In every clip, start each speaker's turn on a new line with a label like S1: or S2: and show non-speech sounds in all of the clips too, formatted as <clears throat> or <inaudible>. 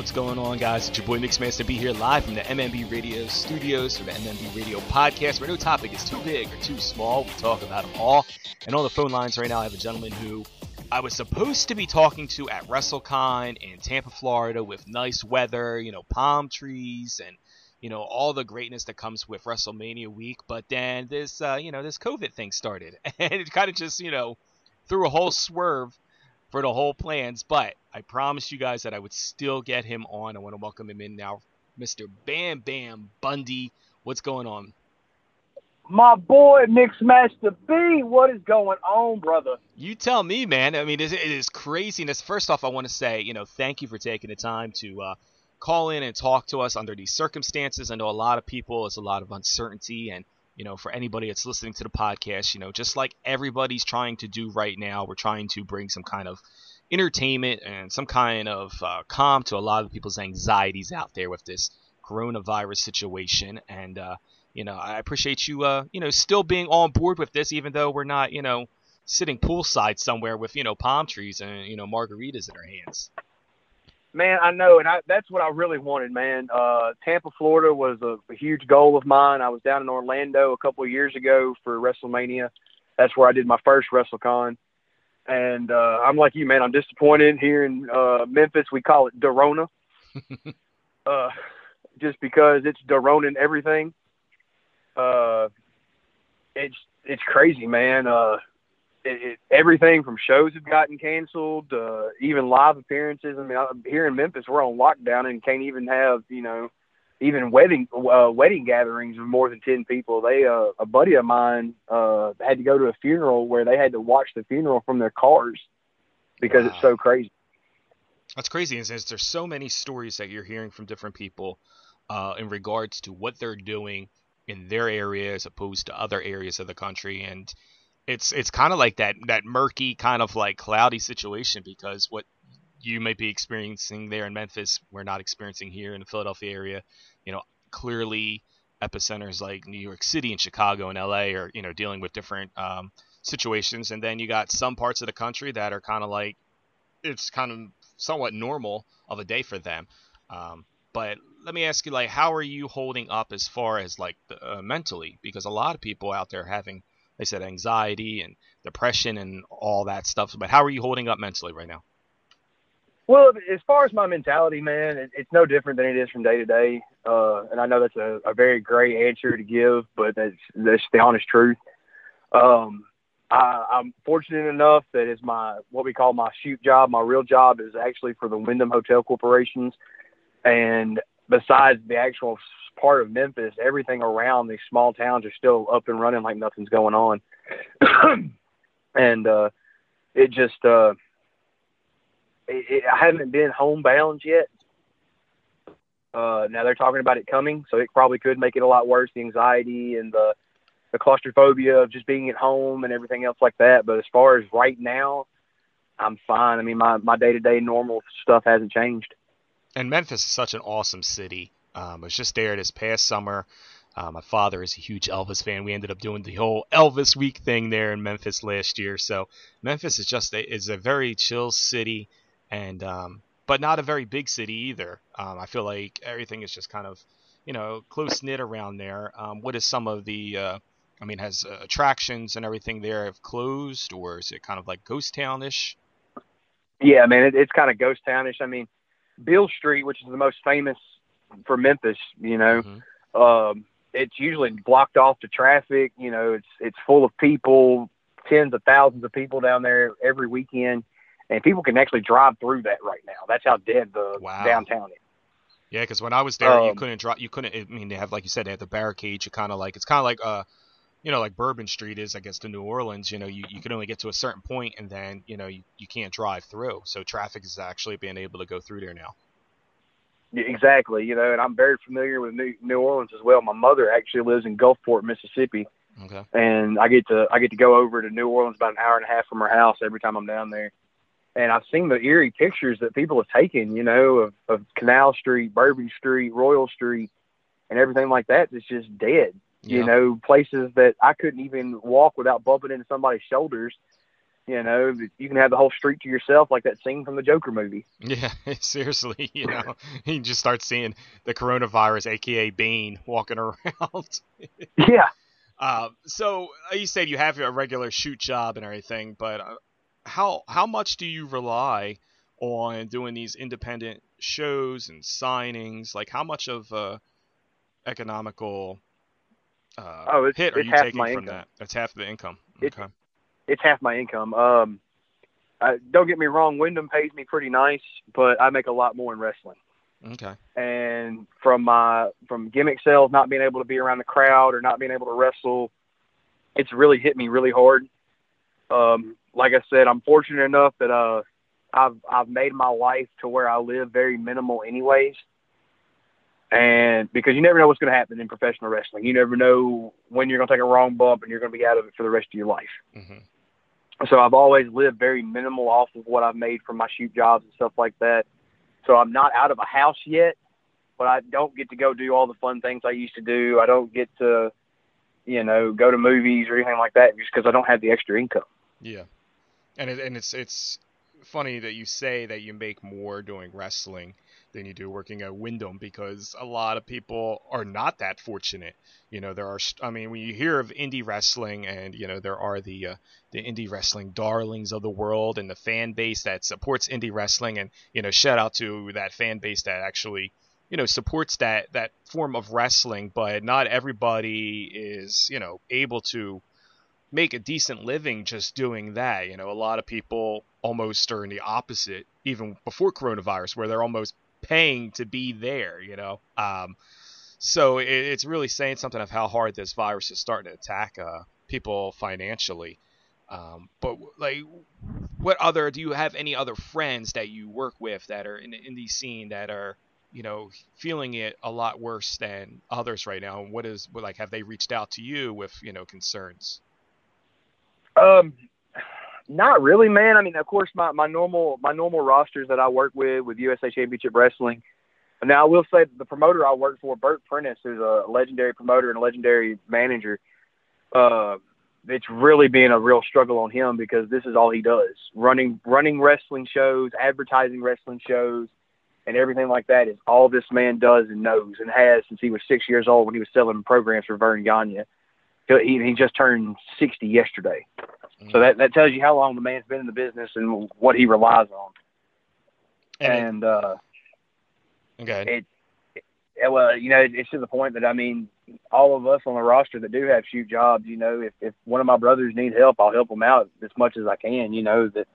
S1: What's going on, guys? It's your boy Nick Mixmaster B here live from the MMB Radio studios for the MMB Radio podcast, where no topic is too big or too small. We talk about them all. And on the phone lines right now, I have a gentleman who I was supposed to be talking to at WrestleCon in Tampa, Florida, with nice weather, you know, palm trees, and you know all the greatness that comes with WrestleMania week. But then this, uh, you know, this COVID thing started, <laughs> and it kind of just, you know, threw a whole swerve for the whole plans, but I promised you guys that I would still get him on. I want to welcome him in now, Mr. Bam Bam Bundy. What's going on?
S2: My boy Mixmaster B, what is going on, brother?
S1: You tell me, man. I mean, it is craziness. First off, I want to say, you know, thank you for taking the time to uh, call in and talk to us under these circumstances. I know a lot of people, it's a lot of uncertainty, and you know, for anybody that's listening to the podcast, you know, just like everybody's trying to do right now, we're trying to bring some kind of entertainment and some kind of uh, calm to a lot of people's anxieties out there with this coronavirus situation. And, uh, you know, I appreciate you, uh, you know, still being on board with this, even though we're not, you know, sitting poolside somewhere with, you know, palm trees and, you know, margaritas in our hands.
S2: Man, I know, and I, that's what I really wanted, man. Uh, Tampa, Florida was a, a huge goal of mine. I was down in Orlando a couple of years ago for WrestleMania. That's where I did my first WrestleCon. And uh, I'm like you, man. I'm disappointed here in uh, Memphis. We call it Dorona, <laughs> uh, just because it's Doroning everything. Uh, it's it's crazy, man. Uh, it, it, everything from shows have gotten canceled, uh, even live appearances. I mean, I, here in Memphis, we're on lockdown and can't even have, you know, even wedding uh, wedding gatherings of more than ten people. They uh, a buddy of mine uh, had to go to a funeral where they had to watch the funeral from their cars because wow. it's so crazy.
S1: That's crazy. Is there's so many stories that you're hearing from different people uh, in regards to what they're doing in their area as opposed to other areas of the country, and it's it's kind of like that that murky kind of like cloudy situation because what you might be experiencing there in Memphis, we're not experiencing here in the Philadelphia area. You know, clearly epicenters like New York City and Chicago and LA are you know dealing with different um, situations, and then you got some parts of the country that are kind of like it's kind of somewhat normal of a day for them. Um, but let me ask you, like, how are you holding up as far as like the, uh, mentally? Because a lot of people out there having they said anxiety and depression and all that stuff. But how are you holding up mentally right now?
S2: Well, as far as my mentality, man, it, it's no different than it is from day to day. Uh, and I know that's a, a very great answer to give, but that's that's the honest truth. Um, I, I'm fortunate enough that is my what we call my shoot job. My real job is actually for the Wyndham Hotel Corporations, and besides the actual part of Memphis, everything around these small towns are still up and running like nothing's going on. <clears throat> and uh, it just, uh, it, it, I haven't been homebound yet. Uh, now they're talking about it coming, so it probably could make it a lot worse. The anxiety and the the claustrophobia of just being at home and everything else like that. But as far as right now, I'm fine. I mean, my my day to day normal stuff hasn't changed.
S1: And Memphis is such an awesome city. Um, I was just there this past summer. Uh, my father is a huge Elvis fan. We ended up doing the whole Elvis week thing there in Memphis last year. So Memphis is just a, is a very chill city, and um, but not a very big city either. Um, I feel like everything is just kind of you know close knit around there. Um, what is some of the uh, I mean, has uh, attractions and everything there have closed, or is it kind of like ghost townish?
S2: Yeah, man, it, it's kind of ghost townish. I mean, Beale Street, which is the most famous for Memphis, you know. Mm-hmm. Um, it's usually blocked off to traffic. You know, it's it's full of people, tens of thousands of people down there every weekend, and people can actually drive through that right now. That's how dead the wow. downtown is.
S1: Yeah, because when I was there, um, you couldn't drive. You couldn't. I mean, they have like you said, they have the barricades. You kind of like it's kind of like uh, you know, like Bourbon Street is, I guess, to New Orleans. You know, you, you can only get to a certain point, and then you know you, you can't drive through. So traffic is actually being able to go through there now.
S2: Exactly, you know, and I'm very familiar with New, New Orleans as well. My mother actually lives in Gulfport, Mississippi, okay. and I get to I get to go over to New Orleans about an hour and a half from her house every time I'm down there. And I've seen the eerie pictures that people have taken, you know, of, of Canal Street, Bourbon Street, Royal Street, and everything like that. It's just dead. Yeah. You know, places that I couldn't even walk without bumping into somebody's shoulders. You know, you can have the whole street to yourself, like that scene from the Joker movie.
S1: Yeah, <laughs> seriously, <laughs> you know, you just start seeing the coronavirus, aka Bean, walking <laughs> around.
S2: yeah.
S1: Uh, so uh, you said you have a regular shoot job and everything, but uh, how how much do you rely on doing these independent shows and signings? Like, how much of uh, economical uh,
S2: oh, it's,
S1: hit are
S2: it's
S1: you
S2: half
S1: taking
S2: my
S1: from
S2: income.
S1: that? That's half the income.
S2: It's-
S1: Okay.
S2: It's half my income. Um, I, don't get me wrong, Wyndham pays me pretty nice, but I make a lot more in wrestling.
S1: Okay.
S2: and from my from gimmick sales not being able to be around the crowd or not being able to wrestle it's really hit me really hard um like i said i'm fortunate enough that uh i've i've made my life to where i live very minimal anyways and because you never know what's going to happen in professional wrestling you never know when you're going to take a wrong bump and you're going to be out of it for the rest of your life
S1: hmm
S2: so I've always lived very minimal off of what I've made from my shoot jobs and stuff like that. So I'm not out of a house yet, but I don't get to go do all the fun things I used to do. I don't get to, you know, go to movies or anything like that just because I don't have the extra income.
S1: Yeah, and it, and it's it's funny that you say that you make more doing wrestling than you do working at Wyndham because a lot of people are not that fortunate. You know, there are I mean, when you hear of indie wrestling and you know there are the uh, the indie wrestling darlings of the world and the fan base that supports indie wrestling and you know shout out to that fan base that actually you know supports that that form of wrestling but not everybody is you know able to make a decent living just doing that. You know, a lot of people almost are in the opposite, even before coronavirus, where they're almost paying to be there. You know, um, so it, it's really saying something of how hard this virus is starting to attack uh, people financially. Um, but like, what other do you have any other friends that you work with that are in the scene that are you know feeling it a lot worse than others right now? And what is like, have they reached out to you with you know concerns?
S2: Um, not really, man. I mean, of course, my, my normal my normal rosters that I work with with USA Championship Wrestling. Now, I will say the promoter I work for, Bert Prentice, who's a legendary promoter and a legendary manager, uh, it's really been a real struggle on him because this is all he does running running wrestling shows, advertising wrestling shows, and everything like that is all this man does and knows and has since he was six years old when he was selling programs for Verne Gagne. He, he just turned 60 yesterday. So that, that tells you how long the man's been in the business and what he relies on.
S1: And,
S2: And, uh,
S1: okay.
S2: yeah, well, you know, it's to the point that I mean, all of us on the roster that do have shoot jobs, you know, if if one of my brothers need help, I'll help them out as much as I can. You know that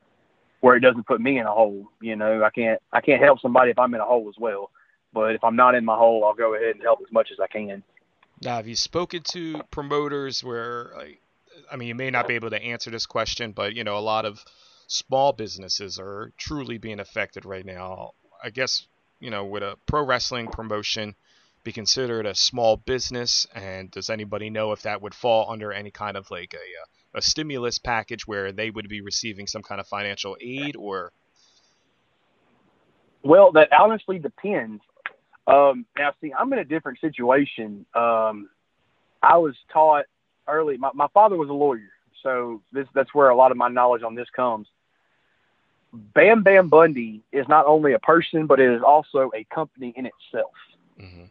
S2: where it doesn't put me in a hole. You know, I can't I can't help somebody if I'm in a hole as well. But if I'm not in my hole, I'll go ahead and help as much as I can.
S1: Now, have you spoken to promoters where, like, I mean, you may not be able to answer this question, but you know, a lot of small businesses are truly being affected right now. I guess you know, would a pro wrestling promotion be considered a small business? And does anybody know if that would fall under any kind of like a a stimulus package where they would be receiving some kind of financial aid or?
S2: Well, that honestly depends. Um, now, see, I'm in a different situation. Um, I was taught early. My, my father was a lawyer, so this that's where a lot of my knowledge on this comes. Bam Bam Bundy is not only a person, but it is also a company in itself.
S1: Mhm.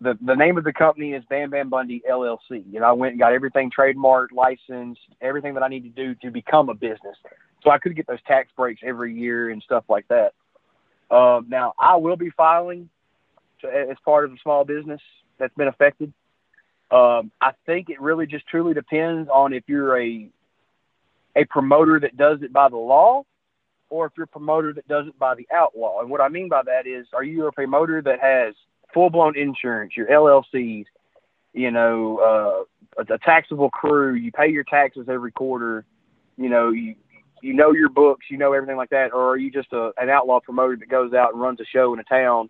S2: The the name of the company is Bam Bam Bundy LLC. You know, I went and got everything trademarked, licensed, everything that I need to do to become a business. So I could get those tax breaks every year and stuff like that. Um, now I will be filing to, as part of a small business that's been affected. Um, I think it really just truly depends on if you're a a promoter that does it by the law or if you're a promoter that does it by the outlaw. And what I mean by that is, are you a promoter that has full blown insurance, your LLCs, you know, uh, a, a taxable crew, you pay your taxes every quarter, you know, you you know your books, you know everything like that, or are you just a, an outlaw promoter that goes out and runs a show in a town,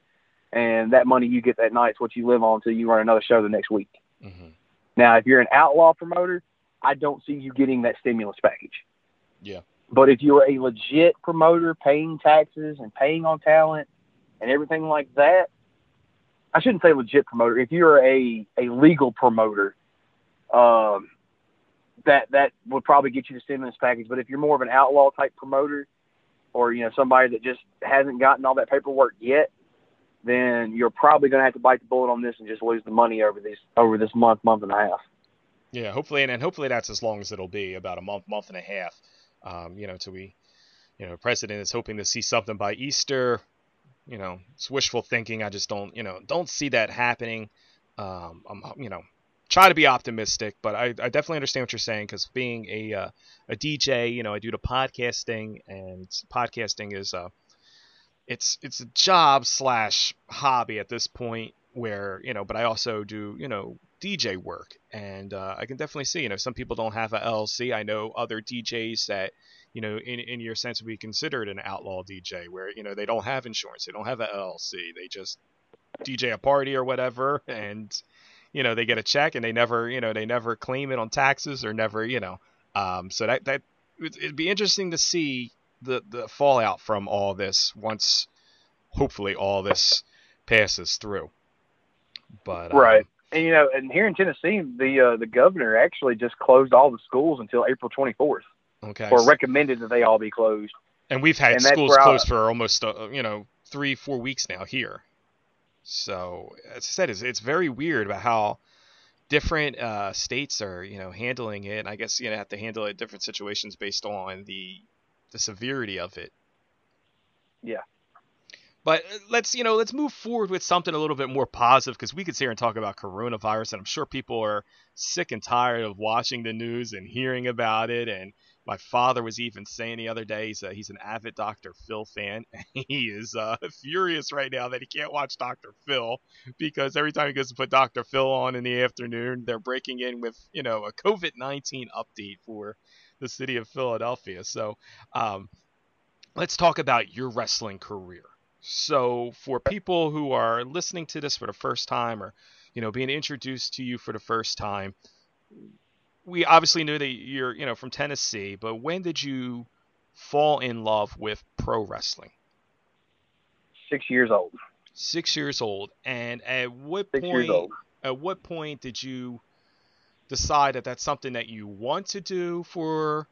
S2: and that money you get that night's what you live on until you run another show the next week?
S1: Mhm.
S2: Now, if you're an outlaw promoter, I don't see you getting that stimulus package.
S1: Yeah.
S2: But if you're a legit promoter paying taxes and paying on talent and everything like that, I shouldn't say legit promoter. If you're a, a legal promoter, um, that that would probably get you the stimulus package. But if you're more of an outlaw type promoter, or you know somebody that just hasn't gotten all that paperwork yet, then you're probably going to have to bite the bullet on this and just lose the money over this over this month, month and a half.
S1: Yeah, hopefully, and, and hopefully that's as long as it'll be, about a month, month and a half. Um, you know, till we, you know, president is hoping to see something by Easter. You know, it's wishful thinking. I just don't, you know, don't see that happening. Um, I'm, you know, try to be optimistic, but I, I definitely understand what you're saying because being a uh, a DJ, you know, I do the podcasting, and podcasting is uh, it's it's a job slash hobby at this point where you know, but I also do you know DJ work, and uh, I can definitely see you know some people don't have a LLC. I know other DJs that you know in in your sense would be considered an outlaw DJ where you know they don't have insurance, they don't have a LLC, they just DJ a party or whatever, and you know they get a check and they never you know they never claim it on taxes or never you know. Um, so that that it'd be interesting to see the the fallout from all this once hopefully all this passes through. But
S2: um, right. And you know and here in tennessee the uh, the governor actually just closed all the schools until april 24th
S1: okay.
S2: or recommended that they all be closed.
S1: And we've had and schools closed I, for almost uh, you know three four weeks now here. So as I said, it's, it's very weird about how different uh, states are, you know, handling it. I guess you know have to handle it different situations based on the the severity of it.
S2: Yeah.
S1: But uh, let's you know let's move forward with something a little bit more positive because we could sit here and talk about coronavirus, and I'm sure people are sick and tired of watching the news and hearing about it and my father was even saying the other day he's, a, he's an avid Dr. Phil fan. <laughs> he is uh, <laughs> furious right now that he can't watch Dr. Phil because every time he goes to put Dr. Phil on in the afternoon, they're breaking in with you know a COVID nineteen update for the city of Philadelphia. So um, let's talk about your wrestling career. So for people who are listening to this for the first time or you know being introduced to you for the first time we obviously knew that you're, you know, from Tennessee, but when did you fall in love with pro wrestling?
S2: Six years old.
S1: Six years old, and at what Six point? At what point did you decide that that's something that you want to do for,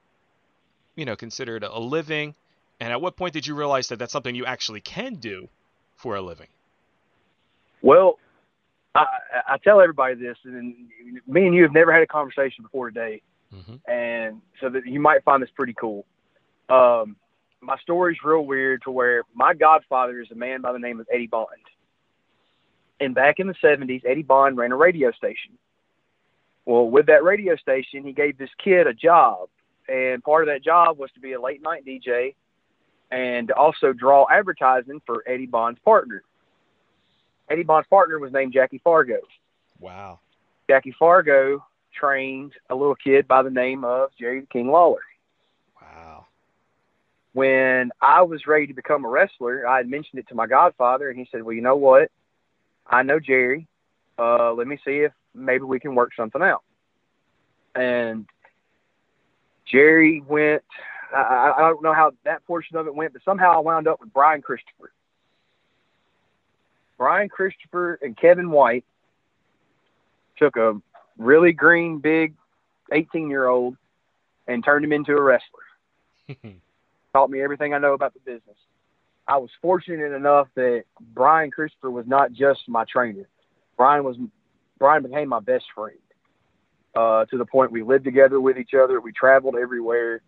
S1: you know, considered a living? And at what point did you realize that that's something you actually can do for a living?
S2: Well, I, I tell everybody this, and me and you have never had a conversation before today, mm-hmm. and so that you might find this pretty cool. Um, my story's real weird to where my godfather is a man by the name of Eddie Bond. And back in the 70s, Eddie Bond ran a radio station. Well, with that radio station, he gave this kid a job. And part of that job was to be a late night DJ and also draw advertising for Eddie Bond's partner. Eddie Bond's partner was named Jackie Fargo.
S1: Wow.
S2: Jackie Fargo trained a little kid by the name of Jerry King Lawler.
S1: Wow.
S2: When I was ready to become a wrestler, I had mentioned it to my godfather, and he said, Well, you know what? I know Jerry. Uh, let me see if maybe we can work something out. And Jerry went, I, I don't know how that portion of it went, but somehow I wound up with Brian Christopher. Brian Christopher and Kevin White took a really green, big 18 year old and turned him into a wrestler. <laughs> Taught me everything I know about the business. I was fortunate enough that Brian Christopher was not just my trainer. Brian was Brian became my best friend. Uh, to the point we lived together with each other. We traveled everywhere.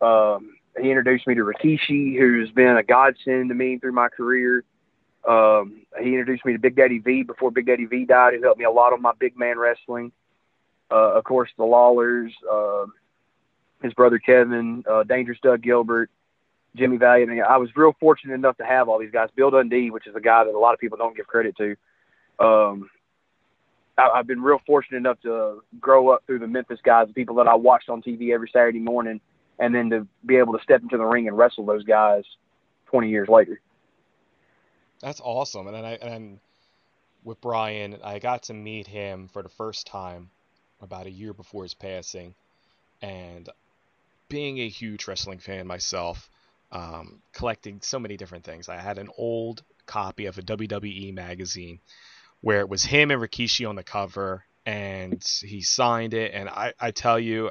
S2: Um, he introduced me to Rikishi, who's been a godsend to me through my career. Um, he introduced me to Big Daddy V before Big Daddy V died, who helped me a lot on my big man wrestling. Uh, of course, the Lawlers, uh, his brother Kevin, uh, Dangerous Doug Gilbert, Jimmy Valiant. I, I was real fortunate enough to have all these guys. Bill Dundee, which is a guy that a lot of people don't give credit to. Um, I, I've been real fortunate enough to grow up through the Memphis guys, the people that I watched on TV every Saturday morning, and then to be able to step into the ring and wrestle those guys 20 years later.
S1: That's awesome. And I and with Brian, I got to meet him for the first time about a year before his passing, and being a huge wrestling fan myself, um, collecting so many different things. I had an old copy of a WWE magazine where it was him and Rikishi on the cover, and he signed it. And I, I tell you,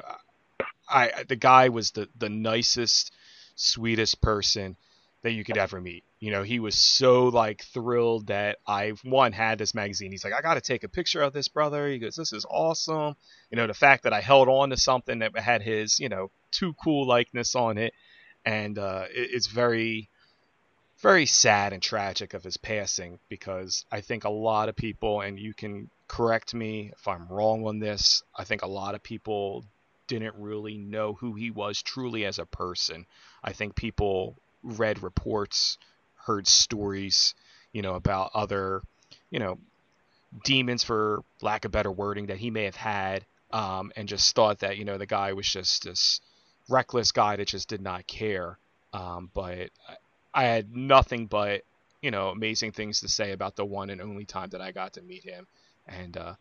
S1: I the guy was the the nicest, sweetest person that you could ever meet. You know, he was so like thrilled that I one had this magazine. He's like, I got to take a picture of this, brother. He goes, this is awesome. You know, the fact that I held on to something that had his, you know, too cool likeness on it, and uh, it, it's very, very sad and tragic of his passing because I think a lot of people, and you can correct me if I'm wrong on this. I think a lot of people didn't really know who he was truly as a person. I think people read reports, heard stories, you know, about other, you know, demons for lack of better wording that he may have had, um, and just thought that you know the guy was just this reckless guy that just did not care. Um, but I had nothing but you know amazing things to say about the one and only time that I got to meet him, and uh,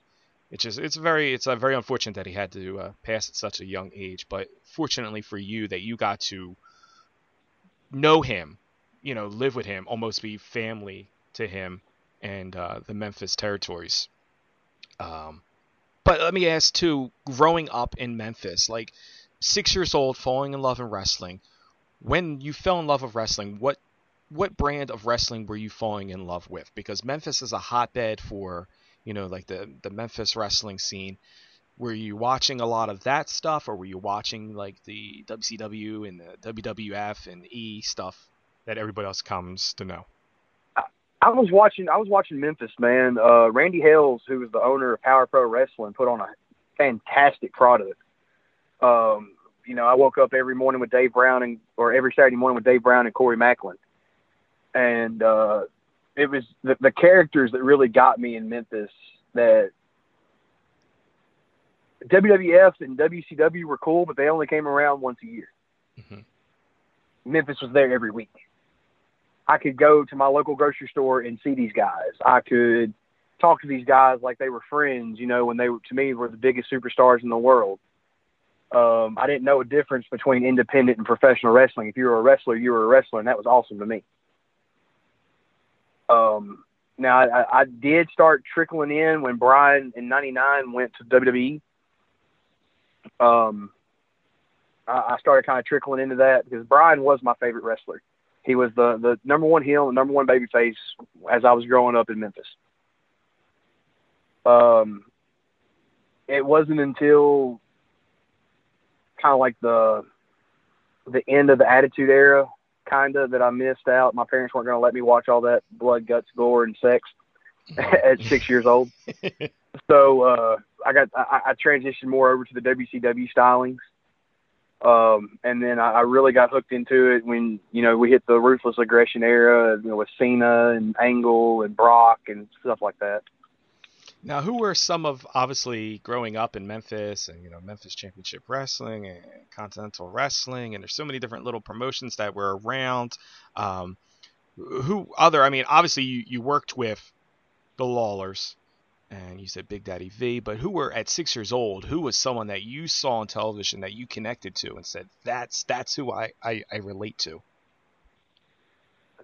S1: it's just it's very it's a very unfortunate that he had to uh, pass at such a young age. But fortunately for you, that you got to know him, you know, live with him, almost be family to him and uh, the Memphis territories. Um, but let me ask too, growing up in Memphis, like six years old, falling in love in wrestling. When you fell in love with wrestling, what what brand of wrestling were you falling in love with? Because Memphis is a hotbed for you know like the the Memphis wrestling scene were you watching a lot of that stuff or were you watching like the WCW and the WWF and E stuff that everybody else comes to know?
S2: I was watching I was watching Memphis, man. Uh, Randy Hales, who was the owner of Power Pro Wrestling, put on a fantastic product. Um, you know, I woke up every morning with Dave Brown and or every Saturday morning with Dave Brown and Corey Maclin. And uh, it was the, the characters that really got me in Memphis that WWF and WCW were cool, but they only came around once a year. Mm-hmm. Memphis was there every week. I could go to my local grocery store and see these guys. I could talk to these guys like they were friends, you know, when they were, to me were the biggest superstars in the world. Um, I didn't know a difference between independent and professional wrestling. If you were a wrestler, you were a wrestler, and that was awesome to me. Um, now I, I did start trickling in when Brian in '99 went to WWE um, I, I started kind of trickling into that because Brian was my favorite wrestler. He was the the number one heel and number one babyface as I was growing up in Memphis. Um, it wasn't until kind of like the the end of the Attitude Era, kind of that I missed out. My parents weren't going to let me watch all that blood, guts, gore, and sex <laughs> at six years old. <laughs> so uh, I got I, I transitioned more over to the WCW stylings. Um, and then I, I really got hooked into it when you know we hit the ruthless aggression era, you know, with Cena and Angle and Brock and stuff like that.
S1: Now, who were some of obviously growing up in Memphis and you know Memphis Championship Wrestling and Continental Wrestling, and there's so many different little promotions that were around. Um, who other? I mean, obviously you, you worked with the Lawlers, and you said Big Daddy V, but who were at six years old? Who was someone that you saw on television that you connected to and said that's that's who I I, I relate to?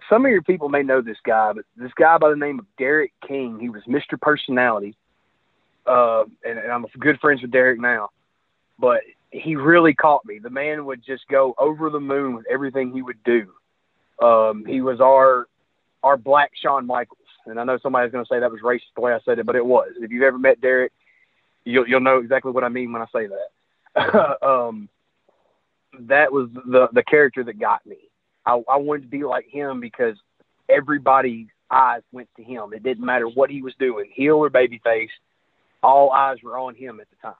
S2: Some of your people may know this guy, but this guy by the name of Derek King, he was Mr. Personality, uh, and, and I'm good friends with Derek now. But he really caught me. The man would just go over the moon with everything he would do. Um, he was our our black Shawn Michaels. And I know somebody's going to say that was racist the way I said it, but it was. If you've ever met Derek, you'll you'll know exactly what I mean when I say that. <laughs> um, that was the the character that got me. I, I wanted to be like him because everybody's eyes went to him. It didn't matter what he was doing, heel or babyface. All eyes were on him at the time.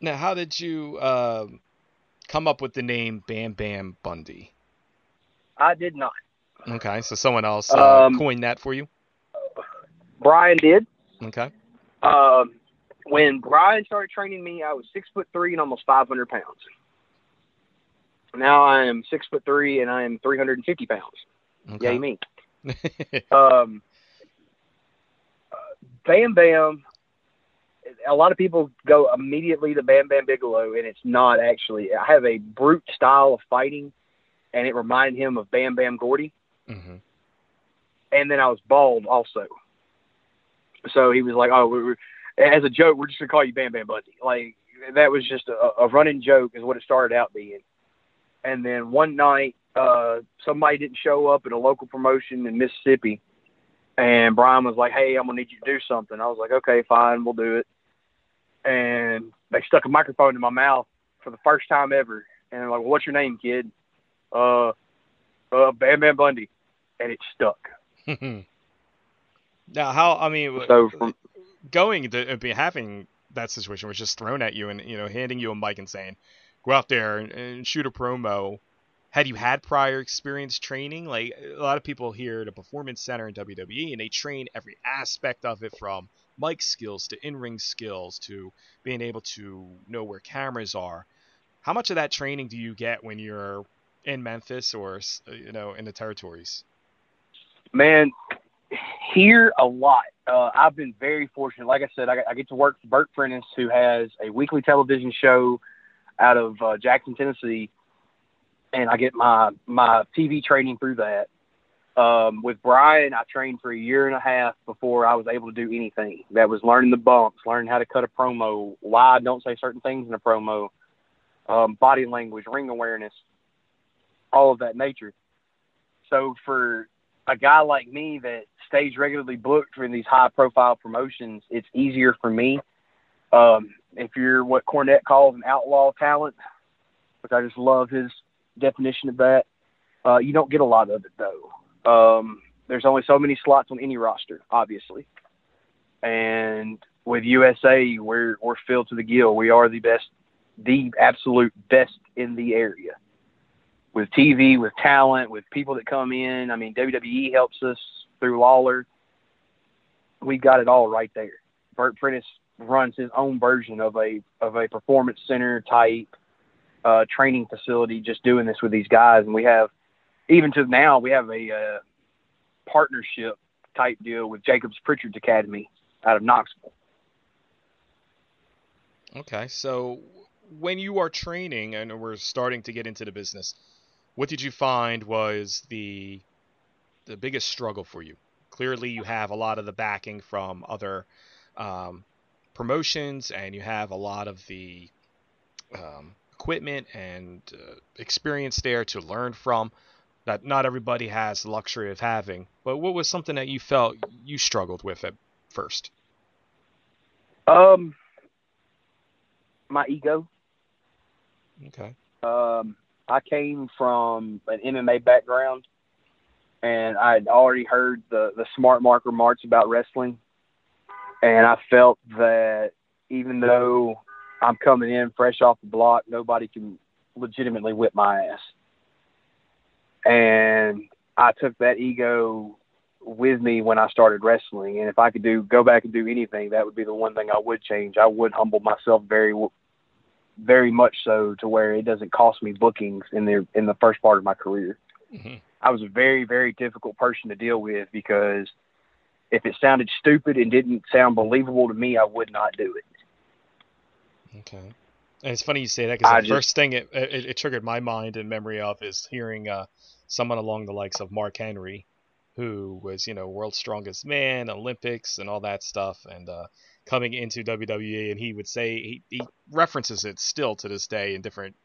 S1: Now, how did you uh, come up with the name Bam Bam Bundy?
S2: I did not.
S1: Okay, so someone else uh, um, coined that for you.
S2: Brian did.
S1: Okay.
S2: Um, when Brian started training me, I was six foot three and almost five hundred pounds. Now I am six foot three and I am three hundred and fifty pounds. Okay. Yay me. <laughs> um, Bam Bam. A lot of people go immediately to Bam Bam Bigelow, and it's not actually. I have a brute style of fighting, and it reminded him of Bam Bam Gordy. Mm-hmm. And then I was bald also. So he was like, "Oh, we're, as a joke, we're just gonna call you Bam Bam Bundy." Like that was just a, a running joke, is what it started out being. And then one night, uh, somebody didn't show up at a local promotion in Mississippi, and Brian was like, "Hey, I'm gonna need you to do something." I was like, "Okay, fine, we'll do it." And they stuck a microphone in my mouth for the first time ever, and they're like, well, "What's your name, kid?" Uh, uh, Bam Bam Bundy, and it stuck. <laughs>
S1: now, how? I mean,
S2: so from
S1: going to be having that situation was just thrown at you, and you know, handing you a mic and saying, "Go out there and, and shoot a promo." had you had prior experience training? Like a lot of people here at a performance center in WWE and they train every aspect of it from mic skills to in-ring skills to being able to know where cameras are. How much of that training do you get when you're in Memphis or you know in the territories?
S2: Man, here a lot. Uh, I've been very fortunate. Like I said, I, I, get to work for Bert Prentice, who has a weekly television show out of uh, Jackson, Tennessee, and I get my my TV training through that. Um, with Brian, I trained for a year and a half before I was able to do anything. That was learning the bumps, learning how to cut a promo, why I don't say certain things in a promo, um, body language, ring awareness, all of that nature. So for a guy like me that stays regularly booked for these high profile promotions, it's easier for me. Um, if you're what Cornette calls an outlaw talent, which I just love his definition of that. Uh, you don't get a lot of it though. Um, there's only so many slots on any roster, obviously, and with USA, we're we're filled to the gill. We are the best, the absolute best in the area. With TV, with talent, with people that come in. I mean, WWE helps us through Lawler. We got it all right there. Bert Prentice runs his own version of a of a performance center type uh, training facility just doing this with these guys. And we have, even to now, we have a uh, partnership type deal with Jacobs Pritchard's Academy out of Knoxville.
S1: Okay, so when you are training and we're starting to get into the business, what did you find was the the biggest struggle for you? Clearly, you have a lot of the backing from other um, promotions, and you have a lot of the um, equipment and uh, experience there to learn from that not everybody has the luxury of having. But what was something that you felt you struggled with at first?
S2: Um, my ego.
S1: Okay.
S2: Um, I came from an MMA background, and I had already heard the the smart mark remarks about wrestling, and I felt that even though I'm coming in fresh off the block. Nobody can legitimately whip my ass. And I took that ego with me when I started wrestling. And if I could do go back and do anything, that would be the one thing I would change. I would humble myself very, very much so to where it doesn't cost me bookings in the in the first part of my career. Mm-hmm. I was a very very difficult person to deal with because if it sounded stupid and didn't sound believable to me, I would not do it.
S1: Okay. And it's funny you say that because the just, first thing it, it, it, triggered my mind and memory of is hearing uh, someone along the likes of Mark Henry, who was you know world's strongest man, Olympics, and all that stuff, and uh, coming into WWE, and he would say he, he references it still to this day in different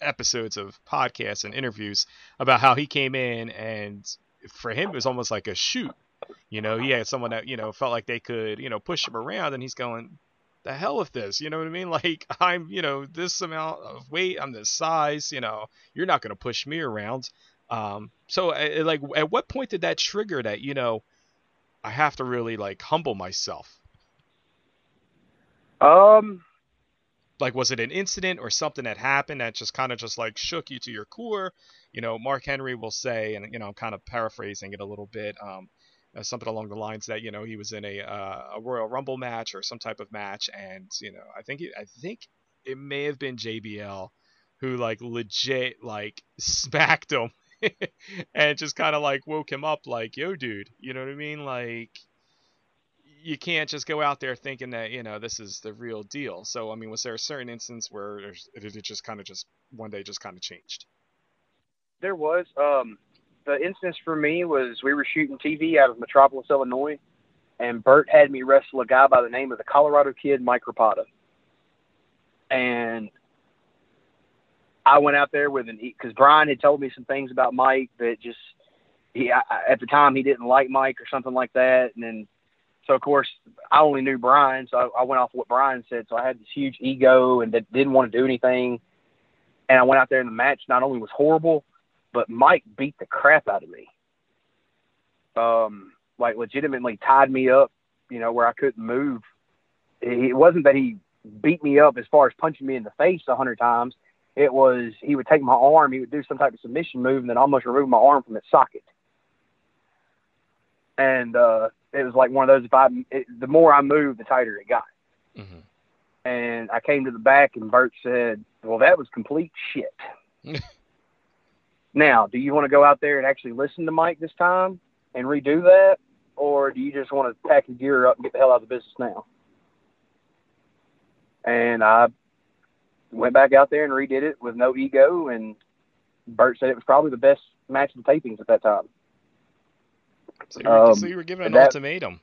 S1: episodes of podcasts and interviews about how he came in and for him it was almost like a shoot you know he had someone that you know felt like they could you know push him around and he's going the hell with this. You know what I mean? <laughs> Like I'm, you know, this amount of weight, I'm this size. You know, you're not going to push me around. Um, so like, at what point did that trigger that? You know, I have to really like humble myself.
S2: Um,
S1: like was it an incident or something that happened that just kind of just like shook you to your core? You know, Mark Henry will say, and you know, I'm kind of paraphrasing it a little bit. Um, uh, something along the lines that you know he was in a uh, a Royal Rumble match or some type of match, and you know I think it, I think it may have been JBL who like legit like <laughs> smacked him <laughs> and just kind of like woke him up like yo dude you know what I mean? Like you can't just go out there thinking that you know this is the real deal. So I mean was there a certain instance where it just kind of just one day just kind of changed?
S2: There was um the instance for me was we were shooting TV out of Metropolis, Illinois, and Bert had me wrestle a guy by the name of the Colorado Kid, Mike Rapada. And I went out there with an because Brian had told me some things about Mike that just he I, at the time he didn't like Mike or something like that, and then so of course I only knew Brian, so I, I went off what Brian said. So I had this huge ego and that didn't want to do anything, and I went out there and the match not only was horrible, but Mike beat the crap out of me. Um, like legitimately tied me up, you know, where I couldn't move. It wasn't that he beat me up as far as punching me in the face a hundred times. It was he would take my arm, he would do some type of submission move, and then almost remove my arm from its socket. And uh, it was like one of those. If I, it, the more I moved, the tighter it got. Mm-hmm. And I came to the back, and Bert said, "Well, that was complete shit." <laughs> now, do you want to go out there and actually listen to Mike this time and redo that, or do you just want to pack your gear up and get the hell out of the business now? And I went back out there and redid it with no ego, and Bert said it was probably the best match of the tapings at that time.
S1: So you were, um, so you were given an that, ultimatum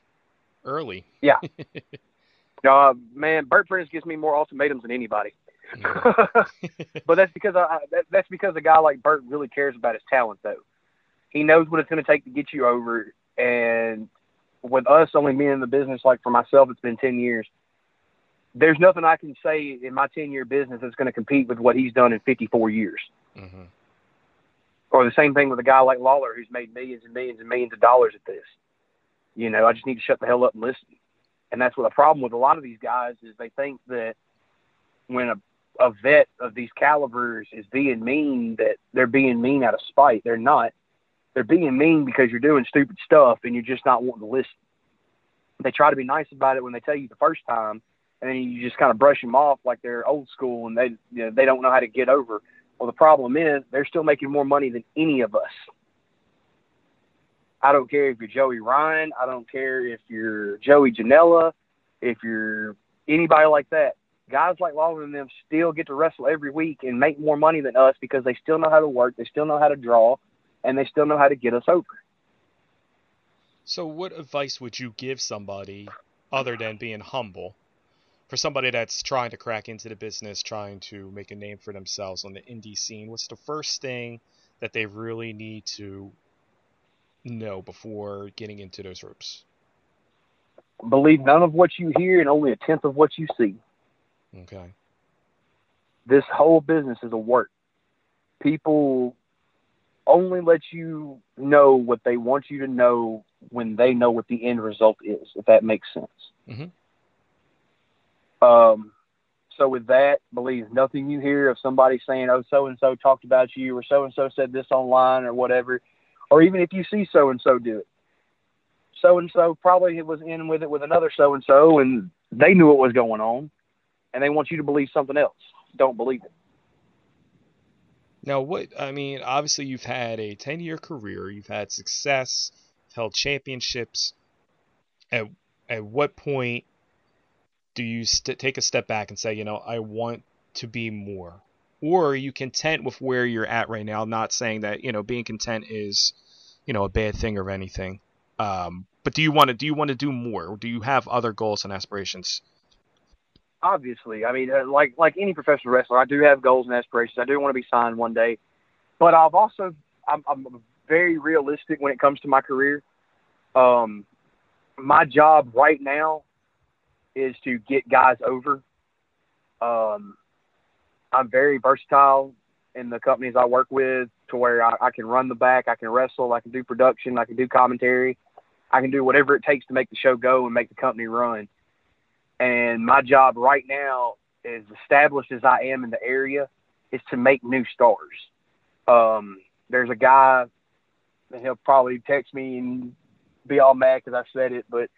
S1: early.
S2: Yeah. <laughs> uh, man, Bert Prentice gives me more ultimatums than anybody. <laughs> but that's because I, that, that's because a guy like Bert really cares about his talent, though. He knows what it's going to take to get you over, and with us only being in the business, like for myself, it's been ten years. There's nothing I can say in my ten year business that's going to compete with what he's done in 54 years. Mm-hmm. Or the same thing with a guy like Lawler, who's made millions and millions and millions of dollars at this. You know, I just need to shut the hell up and listen. And that's what the problem with a lot of these guys is they think that when a a vet of these calibers is being mean that they're being mean out of spite. They're not. They're being mean because you're doing stupid stuff and you're just not wanting to listen. They try to be nice about it when they tell you the first time, and then you just kind of brush them off like they're old school and they you know, they don't know how to get over. Well, the problem is they're still making more money than any of us. I don't care if you're Joey Ryan. I don't care if you're Joey Janela, if you're anybody like that guys like Lawler and them still get to wrestle every week and make more money than us because they still know how to work, they still know how to draw, and they still know how to get us over.
S1: So, what advice would you give somebody other than being humble for somebody that's trying to crack into the business, trying to make a name for themselves on the indie scene? What's the first thing that they really need to know before getting into those ropes?
S2: Believe none of what you hear and only a tenth of what you see.
S1: Okay.
S2: This whole business is a work. People only let you know what they want you to know when they know what the end result is, if that makes sense. Mm-hmm. Um, so with that, believe nothing you hear of somebody saying, "Oh, so and so talked about you," or "So and so said this online," or whatever, or even if you see so and so do it, so and so probably was in with it with another so and so, and they knew what was going on and they want you to believe something else. Don't believe it.
S1: Now, what I mean, obviously, you've had a 10 year career, you've had success, held championships. At, at what point do you st- take a step back and say, you know, I want to be more? Or are you content with where you're at right now? Not saying that, you know, being content is, you know, a bad thing or anything. Um, but do you want to do you want to do more? do you have other goals and aspirations
S2: obviously. I mean, uh, like like any professional wrestler, I do have goals and aspirations. I do want to be signed one day, but I've also I'm, I'm very realistic when it comes to my career. Um, my job right now is to get guys over. Um, I'm very versatile in the companies I work with, to where I, I can run the back, I can wrestle, I can do production, I can do commentary, I can do whatever it takes to make the show go and make the company run. And my job right now, as established as I am in the area, is to make new stars. Um, there's a guy, and he'll probably text me and be all mad because I said it, but